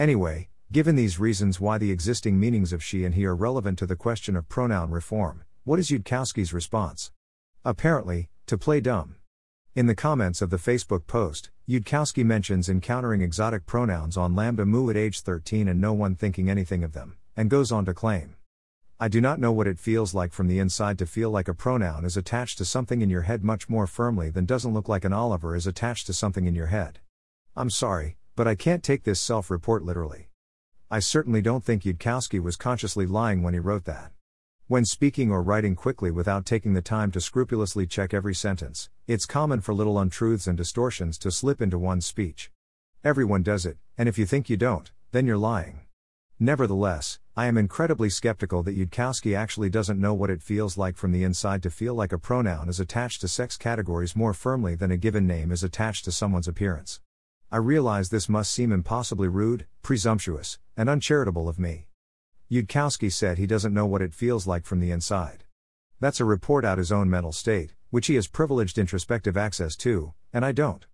Anyway, given these reasons why the existing meanings of she and he are relevant to the question of pronoun reform, what is Yudkowsky's response? Apparently, to play dumb. In the comments of the Facebook post, Yudkowsky mentions encountering exotic pronouns on LambdaMOO at age 13 and no one thinking anything of them and goes on to claim. I do not know what it feels like from the inside to feel like a pronoun is attached to something in your head much more firmly than doesn't look like an Oliver is attached to something in your head. I'm sorry, but I can't take this self report literally. I certainly don't think Yudkowsky was consciously lying when he wrote that. When speaking or writing quickly without taking the time to scrupulously check every sentence, it's common for little untruths and distortions to slip into one's speech. Everyone does it, and if you think you don't, then you're lying. Nevertheless, I am incredibly skeptical that Yudkowsky actually doesn't know what it feels like from the inside to feel like a pronoun is attached to sex categories more firmly than a given name is attached to someone's appearance. I realize this must seem impossibly rude, presumptuous, and uncharitable of me. Yudkowsky said he doesn't know what it feels like from the inside. That's a report out his own mental state, which he has privileged introspective access to, and I don't.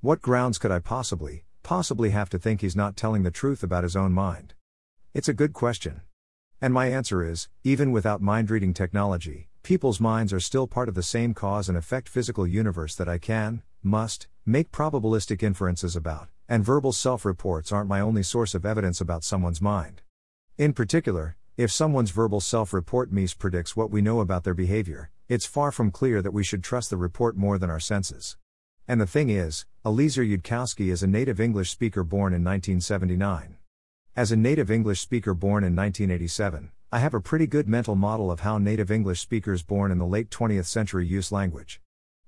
What grounds could I possibly, possibly have to think he's not telling the truth about his own mind? It's a good question. And my answer is even without mind reading technology, people's minds are still part of the same cause and effect physical universe that I can, must, make probabilistic inferences about, and verbal self reports aren't my only source of evidence about someone's mind. In particular, if someone's verbal self report mispredicts what we know about their behavior, it's far from clear that we should trust the report more than our senses. And the thing is, Eliezer Yudkowsky is a native English speaker born in 1979. As a native English speaker born in 1987, I have a pretty good mental model of how native English speakers born in the late 20th century use language.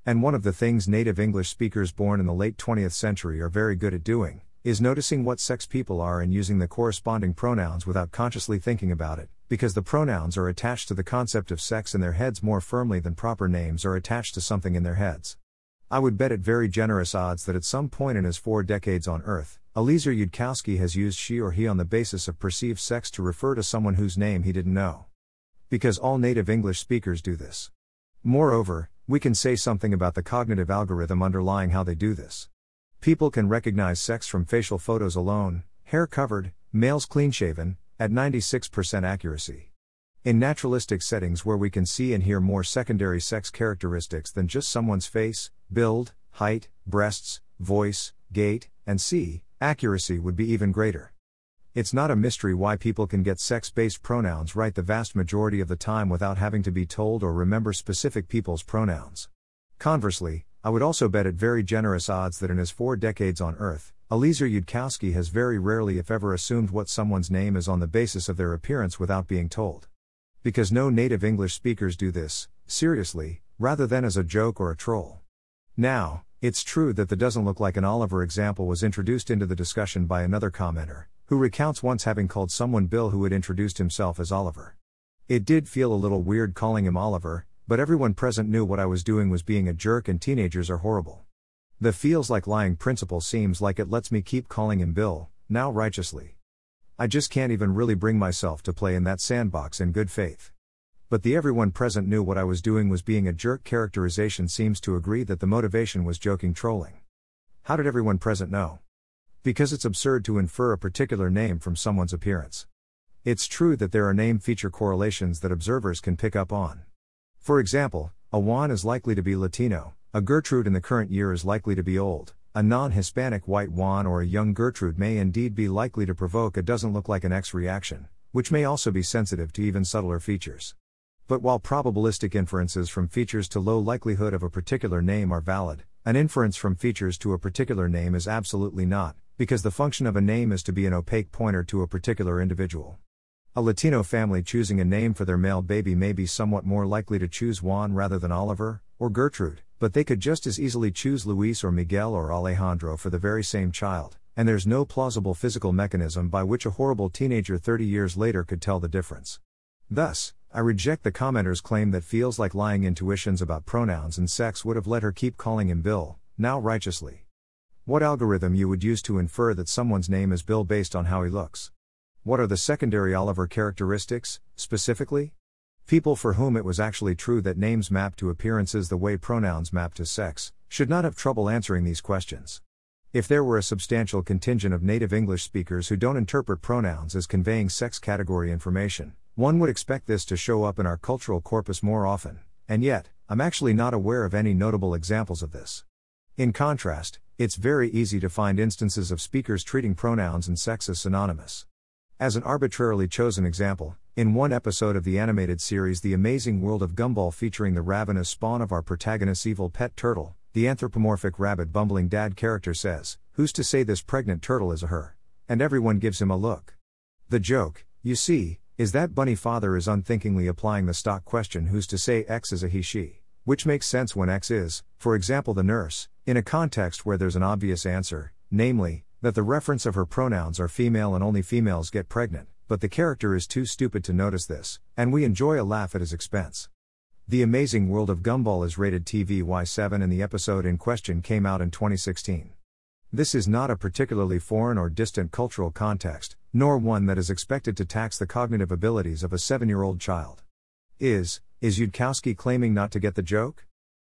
And one of the things native English speakers born in the late 20th century are very good at doing is noticing what sex people are and using the corresponding pronouns without consciously thinking about it, because the pronouns are attached to the concept of sex in their heads more firmly than proper names are attached to something in their heads. I would bet at very generous odds that at some point in his four decades on Earth, Eliezer Yudkowsky has used she or he on the basis of perceived sex to refer to someone whose name he didn't know. Because all native English speakers do this. Moreover, we can say something about the cognitive algorithm underlying how they do this. People can recognize sex from facial photos alone, hair covered, males clean shaven, at 96% accuracy. In naturalistic settings where we can see and hear more secondary sex characteristics than just someone's face, build, height, breasts, voice, gait, and see, accuracy would be even greater. It's not a mystery why people can get sex based pronouns right the vast majority of the time without having to be told or remember specific people's pronouns. Conversely, I would also bet at very generous odds that in his four decades on Earth, Eliezer Yudkowsky has very rarely, if ever, assumed what someone's name is on the basis of their appearance without being told. Because no native English speakers do this, seriously, rather than as a joke or a troll. Now, it's true that the doesn't look like an Oliver example was introduced into the discussion by another commenter, who recounts once having called someone Bill who had introduced himself as Oliver. It did feel a little weird calling him Oliver, but everyone present knew what I was doing was being a jerk and teenagers are horrible. The feels like lying principle seems like it lets me keep calling him Bill, now righteously. I just can't even really bring myself to play in that sandbox in good faith. But the everyone present knew what I was doing was being a jerk characterization seems to agree that the motivation was joking trolling. How did everyone present know? Because it's absurd to infer a particular name from someone's appearance. It's true that there are name feature correlations that observers can pick up on. For example, a Juan is likely to be Latino, a Gertrude in the current year is likely to be old, a non Hispanic white Juan or a young Gertrude may indeed be likely to provoke a doesn't look like an X reaction, which may also be sensitive to even subtler features. But while probabilistic inferences from features to low likelihood of a particular name are valid, an inference from features to a particular name is absolutely not, because the function of a name is to be an opaque pointer to a particular individual. A Latino family choosing a name for their male baby may be somewhat more likely to choose Juan rather than Oliver, or Gertrude, but they could just as easily choose Luis or Miguel or Alejandro for the very same child, and there's no plausible physical mechanism by which a horrible teenager 30 years later could tell the difference. Thus, I reject the commenter's claim that feels like lying intuitions about pronouns and sex would have let her keep calling him Bill, now righteously. What algorithm you would use to infer that someone's name is Bill based on how he looks? What are the secondary Oliver characteristics, specifically? People for whom it was actually true that names map to appearances the way pronouns map to sex, should not have trouble answering these questions. If there were a substantial contingent of native English speakers who don't interpret pronouns as conveying sex category information, one would expect this to show up in our cultural corpus more often, and yet, I'm actually not aware of any notable examples of this. In contrast, it's very easy to find instances of speakers treating pronouns and sex as synonymous. As an arbitrarily chosen example, in one episode of the animated series The Amazing World of Gumball featuring the ravenous spawn of our protagonist's evil pet turtle, the anthropomorphic rabbit bumbling dad character says, Who's to say this pregnant turtle is a her? And everyone gives him a look. The joke, you see, is that bunny father is unthinkingly applying the stock question who's to say X is a he she, which makes sense when X is, for example, the nurse, in a context where there's an obvious answer, namely, that the reference of her pronouns are female and only females get pregnant, but the character is too stupid to notice this, and we enjoy a laugh at his expense. The Amazing World of Gumball is rated TV Y7 and the episode in question came out in 2016. This is not a particularly foreign or distant cultural context, nor one that is expected to tax the cognitive abilities of a seven year old child. Is, is Yudkowsky claiming not to get the joke?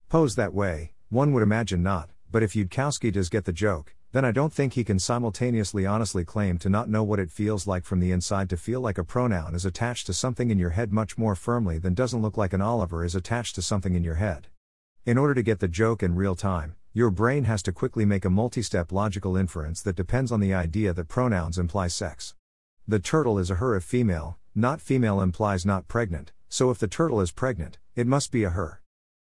Posed that way, one would imagine not, but if Yudkowsky does get the joke, then I don't think he can simultaneously honestly claim to not know what it feels like from the inside to feel like a pronoun is attached to something in your head much more firmly than doesn't look like an Oliver is attached to something in your head. In order to get the joke in real time, your brain has to quickly make a multi step logical inference that depends on the idea that pronouns imply sex. The turtle is a her if female, not female implies not pregnant, so if the turtle is pregnant, it must be a her.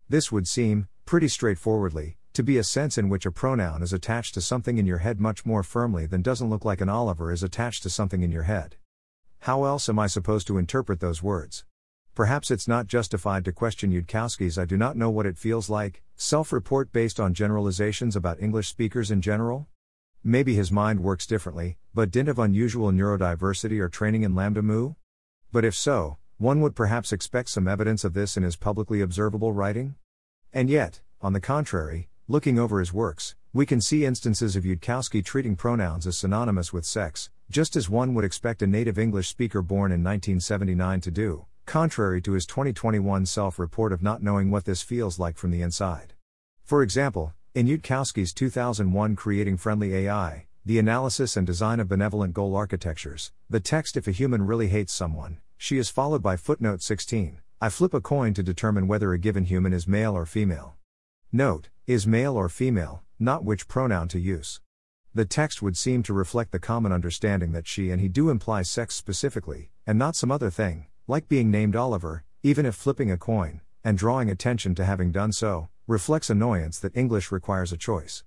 This would seem, pretty straightforwardly, to be a sense in which a pronoun is attached to something in your head much more firmly than doesn't look like an Oliver is attached to something in your head. How else am I supposed to interpret those words? Perhaps it's not justified to question Yudkowsky's I do not know what it feels like, self report based on generalizations about English speakers in general? Maybe his mind works differently, but dint of unusual neurodiversity or training in LambdaMOO? But if so, one would perhaps expect some evidence of this in his publicly observable writing? And yet, on the contrary, looking over his works, we can see instances of Yudkowsky treating pronouns as synonymous with sex, just as one would expect a native English speaker born in 1979 to do, contrary to his 2021 self report of not knowing what this feels like from the inside. For example, in Yudkowsky's 2001 Creating Friendly AI, The Analysis and Design of Benevolent Goal Architectures. The text If a human really hates someone, she is followed by footnote 16. I flip a coin to determine whether a given human is male or female. Note, is male or female, not which pronoun to use. The text would seem to reflect the common understanding that she and he do imply sex specifically, and not some other thing, like being named Oliver, even if flipping a coin, and drawing attention to having done so, reflects annoyance that English requires a choice.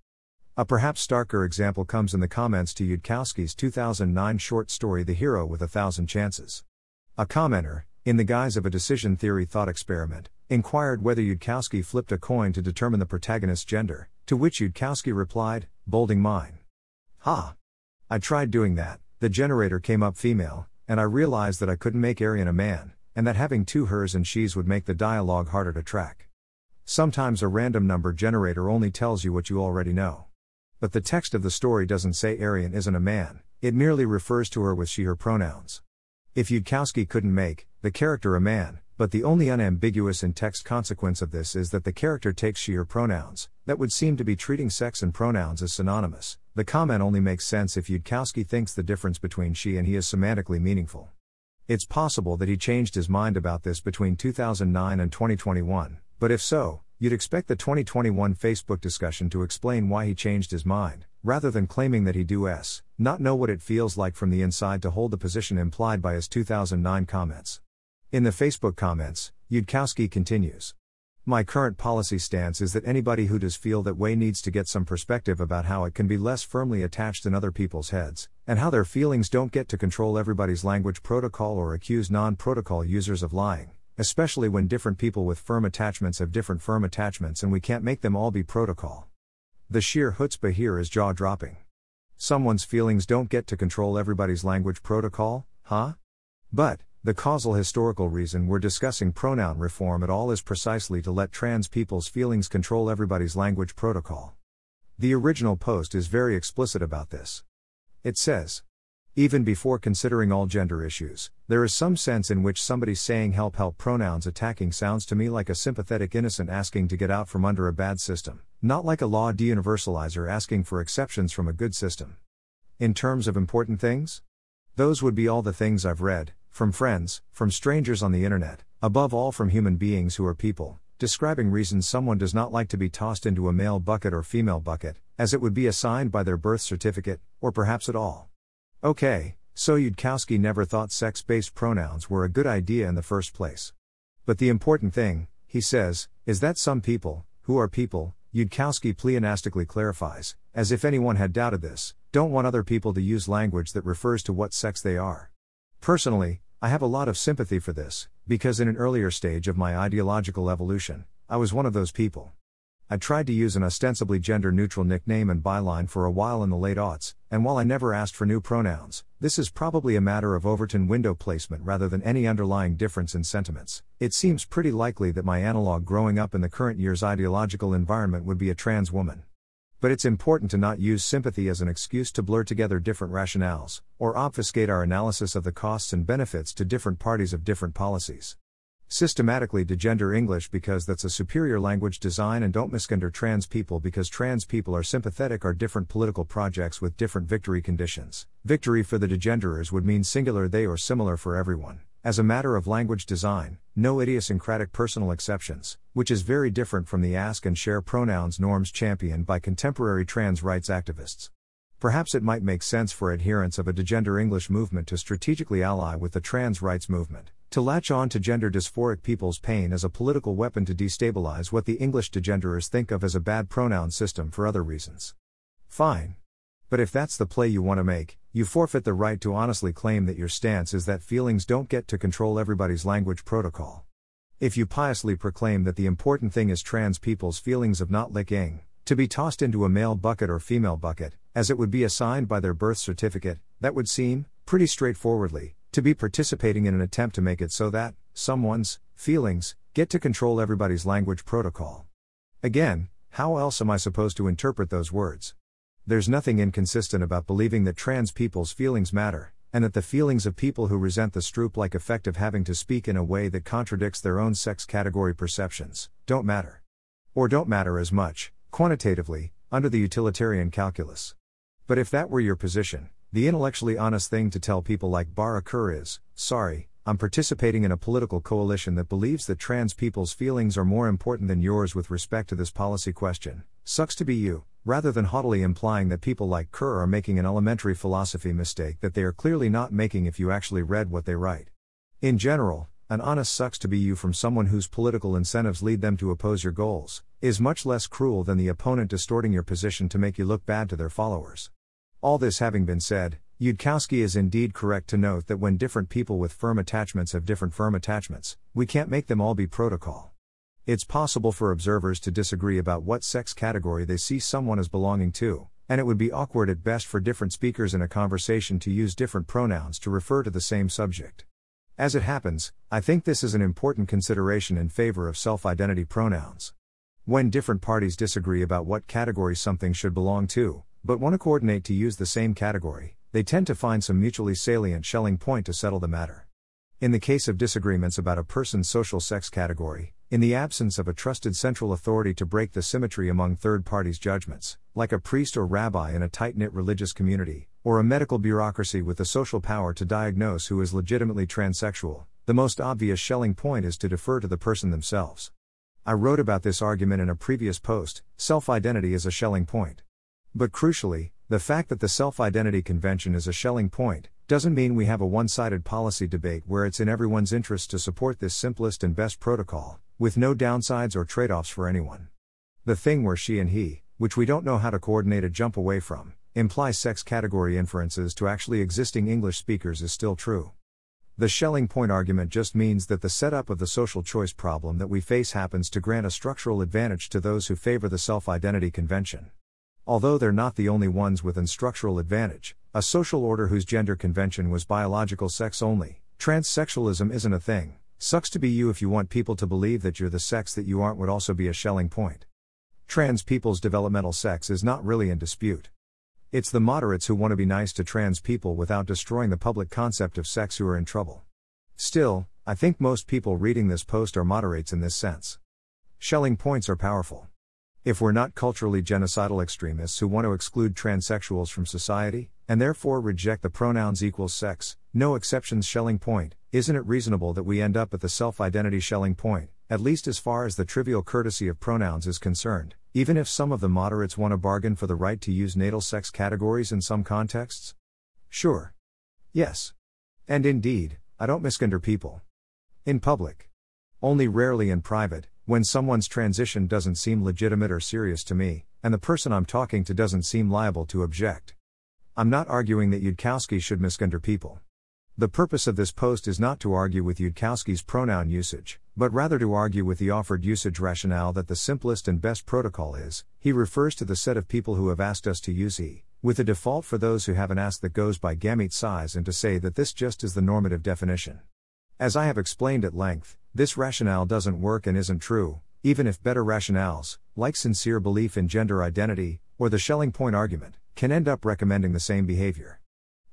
A perhaps starker example comes in the comments to Yudkowsky's 2009 short story The Hero with a Thousand Chances. A commenter, in the guise of a decision theory thought experiment, inquired whether Yudkowsky flipped a coin to determine the protagonist's gender, to which Yudkowsky replied, bolding mine. Ha! I tried doing that, the generator came up female, and I realized that I couldn't make Aerhien a man, and that having two hers and she's would make the dialogue harder to track. Sometimes a random number generator only tells you what you already know. But the text of the story doesn't say Aerhien isn't a man, it merely refers to her with she her pronouns. If Yudkowsky couldn't make the character a man, but the only unambiguous in text consequence of this is that the character takes she her pronouns, that would seem to be treating sex and pronouns as synonymous. The comment only makes sense if Yudkowsky thinks the difference between she and he is semantically meaningful. It's possible that he changed his mind about this between 2009 and 2021, but if so, You'd expect the 2021 Facebook discussion to explain why he changed his mind, rather than claiming that he do s, not know what it feels like from the inside to hold the position implied by his 2009 comments. In the Facebook comments, Yudkowsky continues. My current policy stance is that anybody who does feel that way needs to get some perspective about how it can be less firmly attached in other people's heads, and how their feelings don't get to control everybody's language protocol or accuse non protocol users of lying especially when different people with firm attachments have different firm attachments and we can't make them all be protocol. The sheer chutzpah here is jaw dropping. Someone's feelings don't get to control everybody's language protocol, huh? But, the causal historical reason we're discussing pronoun reform at all is precisely to let trans people's feelings control everybody's language protocol. The original post is very explicit about this. It says, even before considering all gender issues, there is some sense in which somebody saying help help pronouns attacking sounds to me like a sympathetic innocent asking to get out from under a bad system, not like a law deuniversalizer asking for exceptions from a good system. In terms of important things? Those would be all the things I've read, from friends, from strangers on the internet, above all from human beings who are people, describing reasons someone does not like to be tossed into a male bucket or female bucket, as it would be assigned by their birth certificate, or perhaps at all. Okay, so Yudkowsky never thought sex based pronouns were a good idea in the first place. But the important thing, he says, is that some people, who are people, Yudkowsky pleonastically clarifies, as if anyone had doubted this, don't want other people to use language that refers to what sex they are. Personally, I have a lot of sympathy for this, because in an earlier stage of my ideological evolution, I was one of those people. I tried to use an ostensibly gender neutral nickname and byline for a while in the late aughts, and while I never asked for new pronouns, this is probably a matter of Overton window placement rather than any underlying difference in sentiments. It seems pretty likely that my analog growing up in the current year's ideological environment would be a trans woman. But it's important to not use sympathy as an excuse to blur together different rationales, or obfuscate our analysis of the costs and benefits to different parties of different policies systematically degender English because that's a superior language design and don't misgender trans people because trans people are sympathetic are different political projects with different victory conditions. Victory for the degenderers would mean singular they or similar for everyone. As a matter of language design, no idiosyncratic personal exceptions, which is very different from the ask and share pronouns norms championed by contemporary trans rights activists. Perhaps it might make sense for adherents of a degender English movement to strategically ally with the trans rights movement, to latch on to gender dysphoric people's pain as a political weapon to destabilize what the English degenderers think of as a bad pronoun system for other reasons. Fine. But if that's the play you want to make, you forfeit the right to honestly claim that your stance is that feelings don't get to control everybody's language protocol. If you piously proclaim that the important thing is trans people's feelings of not licking, to be tossed into a male bucket or female bucket, as it would be assigned by their birth certificate, that would seem, pretty straightforwardly, to be participating in an attempt to make it so that, someone's, feelings, get to control everybody's language protocol. Again, how else am I supposed to interpret those words? There's nothing inconsistent about believing that trans people's feelings matter, and that the feelings of people who resent the Stroop like effect of having to speak in a way that contradicts their own sex category perceptions, don't matter. Or don't matter as much, quantitatively, under the utilitarian calculus. But if that were your position, the intellectually honest thing to tell people like Barra Kerr is sorry, I'm participating in a political coalition that believes that trans people's feelings are more important than yours with respect to this policy question. Sucks to be you, rather than haughtily implying that people like Kerr are making an elementary philosophy mistake that they are clearly not making if you actually read what they write. In general, an honest sucks to be you from someone whose political incentives lead them to oppose your goals, is much less cruel than the opponent distorting your position to make you look bad to their followers. All this having been said, Yudkowsky is indeed correct to note that when different people with firm attachments have different firm attachments, we can't make them all be protocol. It's possible for observers to disagree about what sex category they see someone as belonging to, and it would be awkward at best for different speakers in a conversation to use different pronouns to refer to the same subject. As it happens, I think this is an important consideration in favor of self identity pronouns. When different parties disagree about what category something should belong to, but want to coordinate to use the same category, they tend to find some mutually salient Schelling point to settle the matter. In the case of disagreements about a person's social sex category, in the absence of a trusted central authority to break the symmetry among third parties' judgments, like a priest or rabbi in a tight knit religious community, or a medical bureaucracy with the social power to diagnose who is legitimately transsexual, the most obvious Schelling point is to defer to the person themselves. I wrote about this argument in a previous post self identity is a Schelling point. But crucially, the fact that the self identity convention is a Schelling point doesn't mean we have a one sided policy debate where it's in everyone's interest to support this simplest and best protocol, with no downsides or trade offs for anyone. The thing where she and he, which we don't know how to coordinate a jump away from, imply sex category inferences to actually existing English speakers is still true. The Schelling point argument just means that the setup of the social choice problem that we face happens to grant a structural advantage to those who favor the self identity convention. Although they're not the only ones with an structural advantage, a social order whose gender convention was biological sex only, transsexualism isn't a thing. Sucks to be you if you want people to believe that you're the sex that you aren't would also be a Schelling point. Trans people's developmental sex is not really in dispute. It's the moderates who want to be nice to trans people without destroying the public concept of sex who are in trouble. Still, I think most people reading this post are moderates in this sense. Schelling points are powerful. If we're not culturally genocidal extremists who want to exclude transsexuals from society, and therefore reject the pronouns equals sex, no exceptions Schelling point, isn't it reasonable that we end up at the self identity Schelling point, at least as far as the trivial courtesy of pronouns is concerned? even if some of the moderates want to bargain for the right to use natal sex categories in some contexts? Sure. Yes. And indeed, I don't misgender people. In public. Only rarely in private, when someone's transition doesn't seem legitimate or serious to me, and the person I'm talking to doesn't seem liable to object. I'm not arguing that Yudkowsky should misgender people. The purpose of this post is not to argue with Yudkowsky's pronoun usage, but rather to argue with the offered usage rationale that the simplest and best protocol is, he refers to the set of people who have asked us to use he, with a default for those who haven't asked that goes by gamete size and to say that this just is the normative definition. As I have explained at length, this rationale doesn't work and isn't true, even if better rationales, like sincere belief in gender identity, or the Schelling point argument, can end up recommending the same behavior.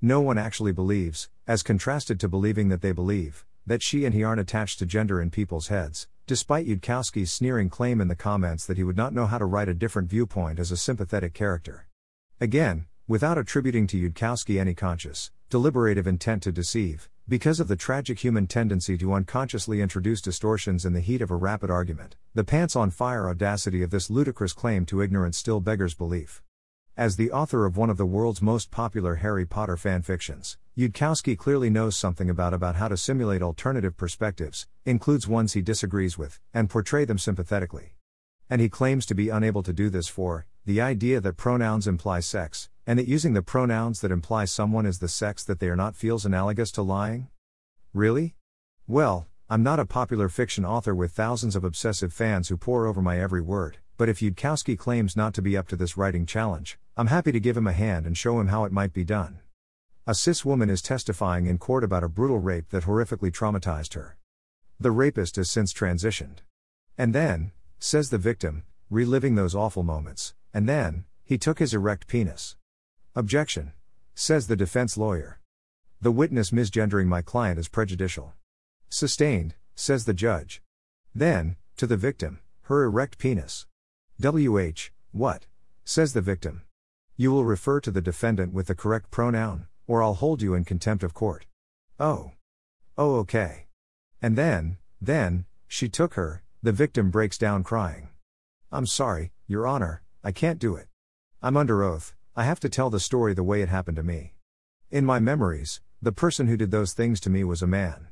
No one actually believes, as contrasted to believing that they believe, that she and he aren't attached to gender in people's heads, despite Yudkowsky's sneering claim in the comments that he would not know how to write a different viewpoint as a sympathetic character. Again, without attributing to Yudkowsky any conscious, deliberative intent to deceive, because of the tragic human tendency to unconsciously introduce distortions in the heat of a rapid argument, the pants on fire audacity of this ludicrous claim to ignorance still beggars belief. As the author of one of the world's most popular Harry Potter fanfictions, Yudkowsky clearly knows something about about how to simulate alternative perspectives, includes ones he disagrees with, and portray them sympathetically. And he claims to be unable to do this for the idea that pronouns imply sex, and that using the pronouns that imply someone is the sex that they are not feels analogous to lying? Really? Well, I'm not a popular fiction author with thousands of obsessive fans who pore over my every word, but if Yudkowsky claims not to be up to this writing challenge, I'm happy to give him a hand and show him how it might be done. A cis woman is testifying in court about a brutal rape that horrifically traumatized her. The rapist has since transitioned. And then, says the victim, reliving those awful moments, and then, he took his erect penis. Objection, says the defense lawyer. The witness misgendering my client is prejudicial. Sustained, says the judge. Then, to the victim, her erect penis. WH, what? says the victim. You will refer to the defendant with the correct pronoun, or I'll hold you in contempt of court. Oh. Oh, okay. And then, then, she took her, the victim breaks down crying. I'm sorry, Your Honor, I can't do it. I'm under oath, I have to tell the story the way it happened to me. In my memories, the person who did those things to me was a man.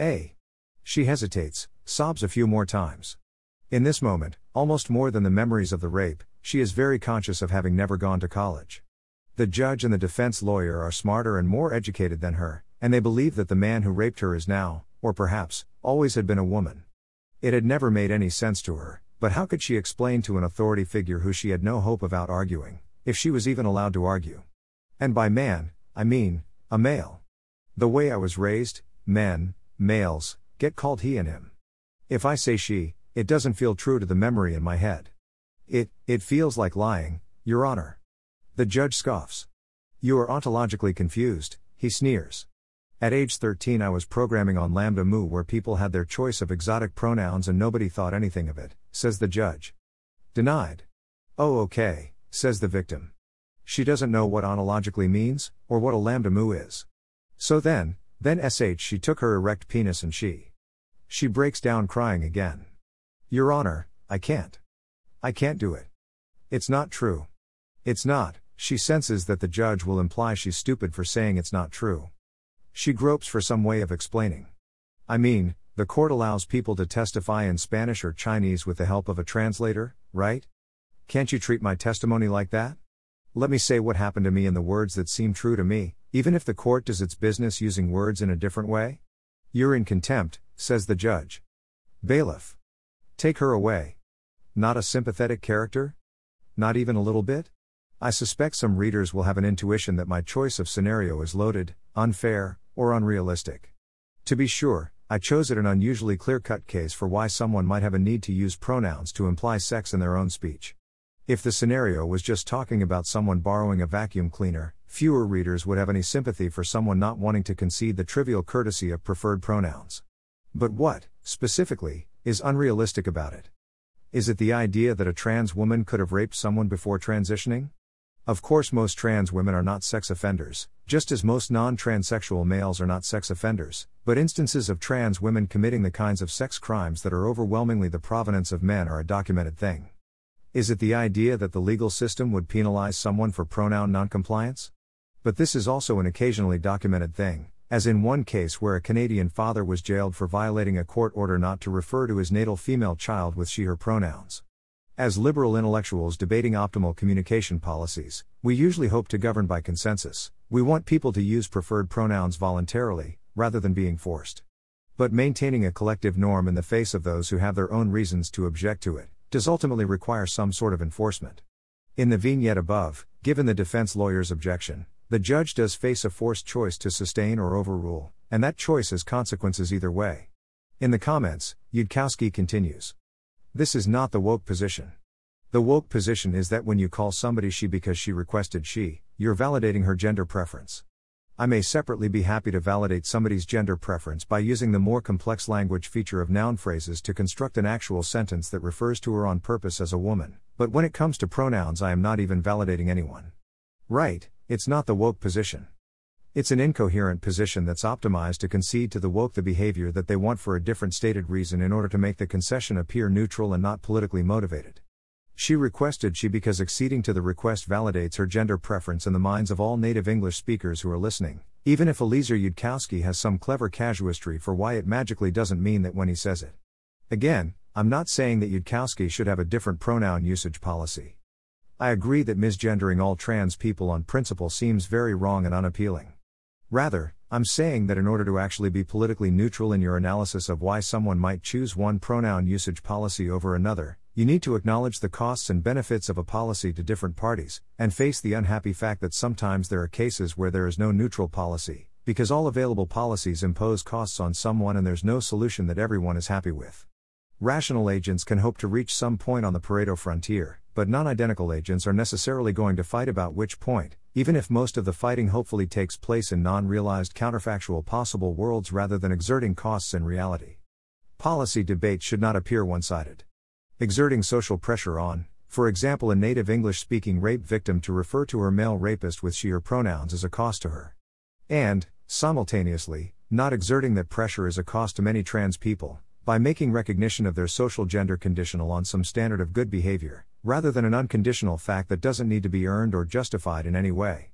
A. She hesitates, sobs a few more times. In this moment, almost more than the memories of the rape, she is very conscious of having never gone to college. The judge and the defense lawyer are smarter and more educated than her, and they believe that the man who raped her is now, or perhaps, always had been a woman. It had never made any sense to her, but how could she explain to an authority figure who she had no hope of out arguing, if she was even allowed to argue? And by man, I mean, a male. The way I was raised, men, males, get called he and him. If I say she, it doesn't feel true to the memory in my head. It, it feels like lying, Your Honor. The judge scoffs. You are ontologically confused, he sneers. At age 13, I was programming on LambdaMOO where people had their choice of exotic pronouns and nobody thought anything of it, says the judge. Denied. Oh, okay, says the victim. She doesn't know what ontologically means, or what a LambdaMOO is. So then, then SH she took her erect penis and she. She breaks down crying again. Your Honor, I can't. I can't do it. It's not true. It's not, she senses that the judge will imply she's stupid for saying it's not true. She gropes for some way of explaining. I mean, the court allows people to testify in Spanish or Chinese with the help of a translator, right? Can't you treat my testimony like that? Let me say what happened to me in the words that seem true to me, even if the court does its business using words in a different way? You're in contempt, says the judge. Bailiff. Take her away. Not a sympathetic character? Not even a little bit? I suspect some readers will have an intuition that my choice of scenario is loaded, unfair, or unrealistic. To be sure, I chose it an unusually clear cut case for why someone might have a need to use pronouns to imply sex in their own speech. If the scenario was just talking about someone borrowing a vacuum cleaner, fewer readers would have any sympathy for someone not wanting to concede the trivial courtesy of preferred pronouns. But what, specifically, is unrealistic about it? Is it the idea that a trans woman could have raped someone before transitioning? Of course, most trans women are not sex offenders, just as most non transsexual males are not sex offenders, but instances of trans women committing the kinds of sex crimes that are overwhelmingly the provenance of men are a documented thing. Is it the idea that the legal system would penalize someone for pronoun noncompliance? But this is also an occasionally documented thing, as in one case where a Canadian father was jailed for violating a court order not to refer to his natal female child with she her pronouns. As liberal intellectuals debating optimal communication policies, we usually hope to govern by consensus. We want people to use preferred pronouns voluntarily, rather than being forced. But maintaining a collective norm in the face of those who have their own reasons to object to it, does ultimately require some sort of enforcement. In the vignette above, given the defense lawyer's objection, the judge does face a forced choice to sustain or overrule, and that choice has consequences either way. In the comments, Yudkowsky continues This is not the woke position. The woke position is that when you call somebody she because she requested she, you're validating her gender preference. I may separately be happy to validate somebody's gender preference by using the more complex language feature of noun phrases to construct an actual sentence that refers to her on purpose as a woman, but when it comes to pronouns, I am not even validating anyone. Right, it's not the woke position. It's an incoherent position that's optimized to concede to the woke the behavior that they want for a different stated reason in order to make the concession appear neutral and not politically motivated. She requested she because acceding to the request validates her gender preference in the minds of all native English speakers who are listening, even if Eliezer Yudkowsky has some clever casuistry for why it magically doesn't mean that when he says it. Again, I'm not saying that Yudkowsky should have a different pronoun usage policy. I agree that misgendering all trans people on principle seems very wrong and unappealing. Rather, I'm saying that in order to actually be politically neutral in your analysis of why someone might choose one pronoun usage policy over another, you need to acknowledge the costs and benefits of a policy to different parties, and face the unhappy fact that sometimes there are cases where there is no neutral policy, because all available policies impose costs on someone and there's no solution that everyone is happy with. Rational agents can hope to reach some point on the Pareto frontier, but non identical agents are necessarily going to fight about which point, even if most of the fighting hopefully takes place in non realized counterfactual possible worlds rather than exerting costs in reality. Policy debate should not appear one sided. Exerting social pressure on, For example, a native English speaking rape victim to refer to her male rapist with she or pronouns is a cost to her. And, simultaneously, not exerting that pressure is a cost to many trans people, by making recognition of their social gender conditional on some standard of good behavior, rather than an unconditional fact that doesn't need to be earned or justified in any way.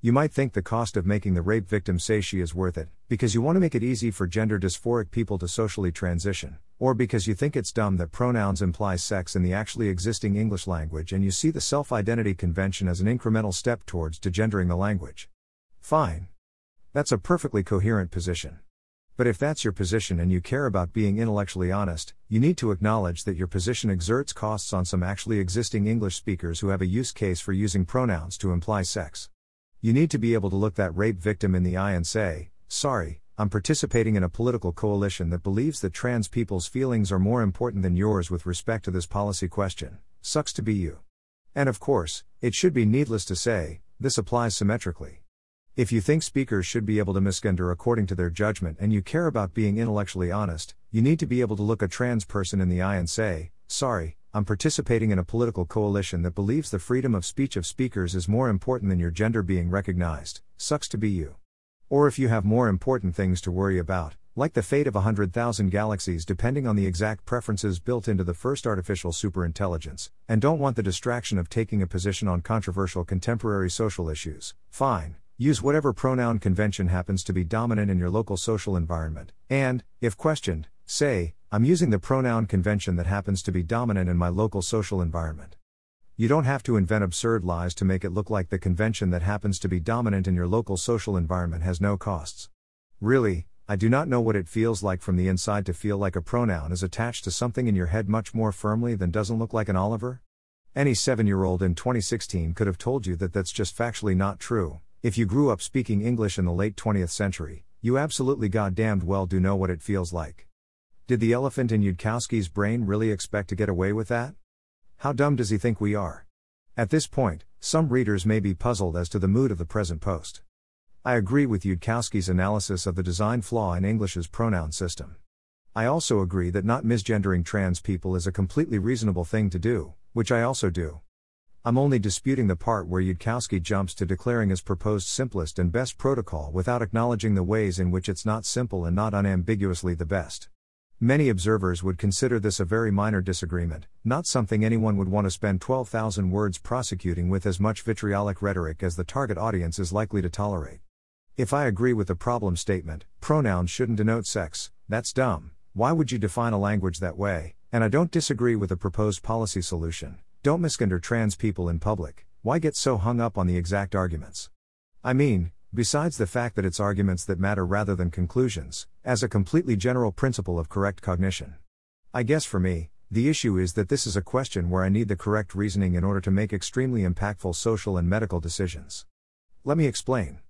You might think the cost of making the rape victim say she is worth it, because you want to make it easy for gender dysphoric people to socially transition, or because you think it's dumb that pronouns imply sex in the actually existing English language and you see the self identity convention as an incremental step towards degendering the language. Fine. That's a perfectly coherent position. But if that's your position and you care about being intellectually honest, you need to acknowledge that your position exerts costs on some actually existing English speakers who have a use case for using pronouns to imply sex. You need to be able to look that rape victim in the eye and say, Sorry, I'm participating in a political coalition that believes that trans people's feelings are more important than yours with respect to this policy question. Sucks to be you. And of course, it should be needless to say, this applies symmetrically. If you think speakers should be able to misgender according to their judgment and you care about being intellectually honest, you need to be able to look a trans person in the eye and say, Sorry, I'm participating in a political coalition that believes the freedom of speech of speakers is more important than your gender being recognized. Sucks to be you. Or if you have more important things to worry about, like the fate of 100,000 galaxies depending on the exact preferences built into the first artificial superintelligence, and don't want the distraction of taking a position on controversial contemporary social issues, fine, use whatever pronoun convention happens to be dominant in your local social environment, and, if questioned, say, I'm using the pronoun convention that happens to be dominant in my local social environment. You don't have to invent absurd lies to make it look like the convention that happens to be dominant in your local social environment has no costs. Really, I do not know what it feels like from the inside to feel like a pronoun is attached to something in your head much more firmly than doesn't look like an Oliver. Any seven year old in 2016 could have told you that that's just factually not true. If you grew up speaking English in the late 20th century, you absolutely goddamned well do know what it feels like. Did the elephant in Yudkowsky's brain really expect to get away with that? How dumb does he think we are? At this point, some readers may be puzzled as to the mood of the present post. I agree with Yudkowsky's analysis of the design flaw in English's pronoun system. I also agree that not misgendering trans people is a completely reasonable thing to do, which I also do. I'm only disputing the part where Yudkowsky jumps to declaring his proposed simplest and best protocol without acknowledging the ways in which it's not simple and not unambiguously the best. Many observers would consider this a very minor disagreement, not something anyone would want to spend 12,000 words prosecuting with as much vitriolic rhetoric as the target audience is likely to tolerate. If I agree with the problem statement, pronouns shouldn't denote sex, that's dumb, why would you define a language that way? And I don't disagree with the proposed policy solution, don't misgender trans people in public, why get so hung up on the exact arguments? I mean, besides the fact that it's arguments that matter rather than conclusions, as a completely general principle of correct cognition. I guess for me, the issue is that this is a question where I need the correct reasoning in order to make extremely impactful social and medical decisions. Let me explain.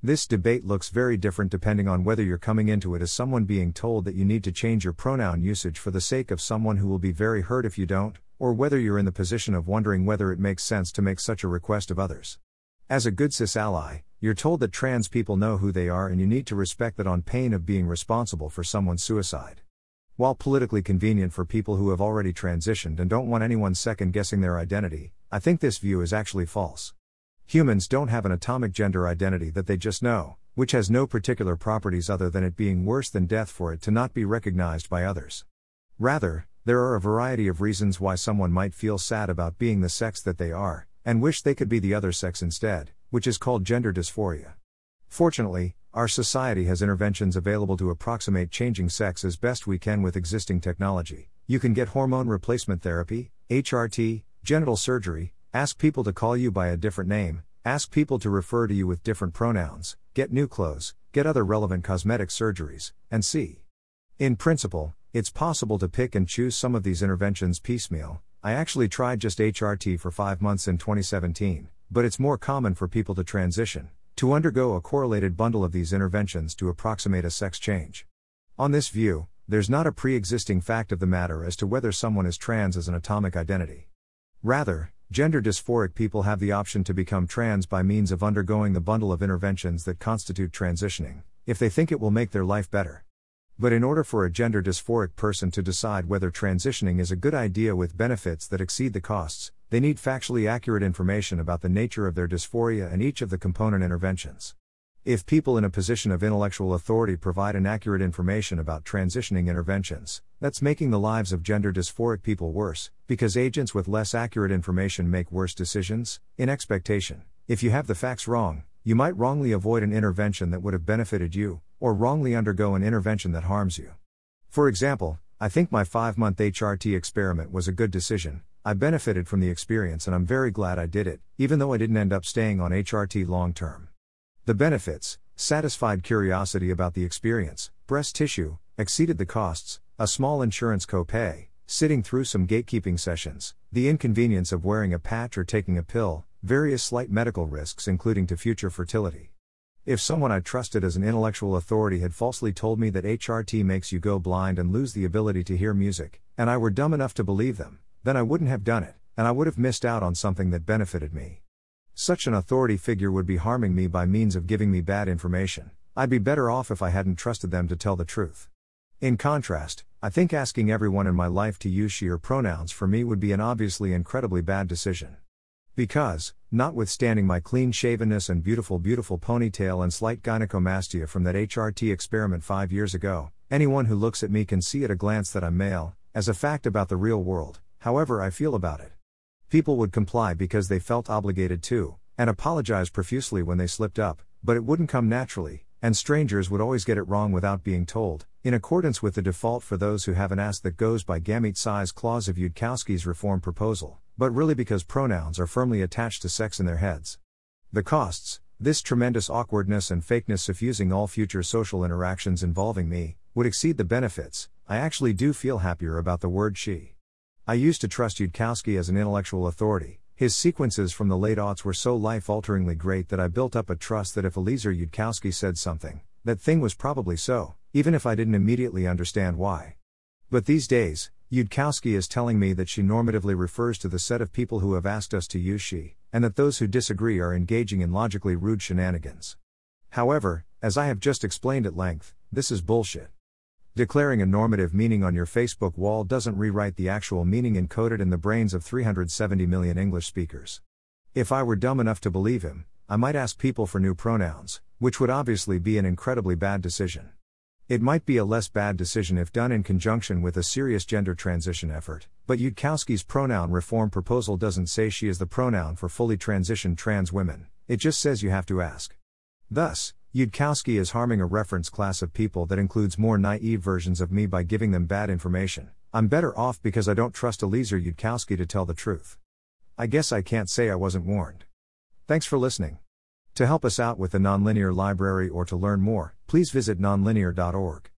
This debate looks very different depending on whether you're coming into it as someone being told that you need to change your pronoun usage for the sake of someone who will be very hurt if you don't, or whether you're in the position of wondering whether it makes sense to make such a request of others. As a good cis ally, you're told that trans people know who they are and you need to respect that on pain of being responsible for someone's suicide. While politically convenient for people who have already transitioned and don't want anyone second guessing their identity, I think this view is actually false. Humans don't have an atomic gender identity that they just know, which has no particular properties other than it being worse than death for it to not be recognized by others. Rather, there are a variety of reasons why someone might feel sad about being the sex that they are, and wish they could be the other sex instead which is called gender dysphoria. Fortunately, our society has interventions available to approximate changing sex as best we can with existing technology. You can get hormone replacement therapy, HRT, genital surgery, ask people to call you by a different name, ask people to refer to you with different pronouns, get new clothes, get other relevant cosmetic surgeries, and see. In principle, it's possible to pick and choose some of these interventions piecemeal. I actually tried just HRT for five months in 2017, but it's more common for people to transition, to undergo a correlated bundle of these interventions to approximate a sex change. On this view, there's not a pre existing fact of the matter as to whether someone is trans as an atomic identity. Rather, gender dysphoric people have the option to become trans by means of undergoing the bundle of interventions that constitute transitioning, if they think it will make their life better. But in order for a gender dysphoric person to decide whether transitioning is a good idea with benefits that exceed the costs, they need factually accurate information about the nature of their dysphoria and each of the component interventions. If people in a position of intellectual authority provide inaccurate information about transitioning interventions, that's making the lives of gender dysphoric people worse, because agents with less accurate information make worse decisions, in expectation. If you have the facts wrong, you might wrongly avoid an intervention that would have benefited you, or wrongly undergo an intervention that harms you. For example, I think my five month HRT experiment was a good decision, I benefited from the experience and I'm very glad I did it, even though I didn't end up staying on HRT long term. The benefits satisfied curiosity about the experience, breast tissue, exceeded the costs, a small insurance copay, sitting through some gatekeeping sessions, the inconvenience of wearing a patch or taking a pill, various slight medical risks, including to future fertility. If someone I trusted as an intellectual authority had falsely told me that HRT makes you go blind and lose the ability to hear music, and I were dumb enough to believe them, then I wouldn't have done it, and I would have missed out on something that benefited me. Such an authority figure would be harming me by means of giving me bad information. I'd be better off if I hadn't trusted them to tell the truth. In contrast, I think asking everyone in my life to use she or pronouns for me would be an obviously incredibly bad decision. Because, notwithstanding my clean shavenness and beautiful, beautiful ponytail and slight gynecomastia from that HRT experiment five years ago, anyone who looks at me can see at a glance that I'm male, as a fact about the real world, however I feel about it. People would comply because they felt obligated to, and apologize profusely when they slipped up, but it wouldn't come naturally, and strangers would always get it wrong without being told, in accordance with the default for those who haven't asked that goes by gamete size clause of Yudkowsky's reform proposal, but really because pronouns are firmly attached to sex in their heads. The costs, this tremendous awkwardness and fakeness suffusing all future social interactions involving me, would exceed the benefits. I actually do feel happier about the word she. I used to trust Yudkowsky as an intellectual authority. His sequences from the late aughts were so life alteringly great that I built up a trust that if Eliezer Yudkowsky said something, that thing was probably so, even if I didn't immediately understand why. But these days, Yudkowsky is telling me that she normatively refers to the set of people who have asked us to use she, and that those who disagree are engaging in logically rude shenanigans. However, as I have just explained at length, this is bullshit. Declaring a normative meaning on your Facebook wall doesn't rewrite the actual meaning encoded in the brains of 370 million English speakers. If I were dumb enough to believe him, I might ask people for new pronouns, which would obviously be an incredibly bad decision. It might be a less bad decision if done in conjunction with a serious gender transition effort, but Yudkowsky's pronoun reform proposal doesn't say she is the pronoun for fully transitioned trans women, it just says you have to ask. Thus, Yudkowsky is harming a reference class of people that includes more naive versions of me by giving them bad information. I'm better off because I don't trust Eliezer Yudkowsky to tell the truth. I guess I can't say I wasn't warned. Thanks for listening. To help us out with the Nonlinear Library or to learn more, please visit nonlinear.org.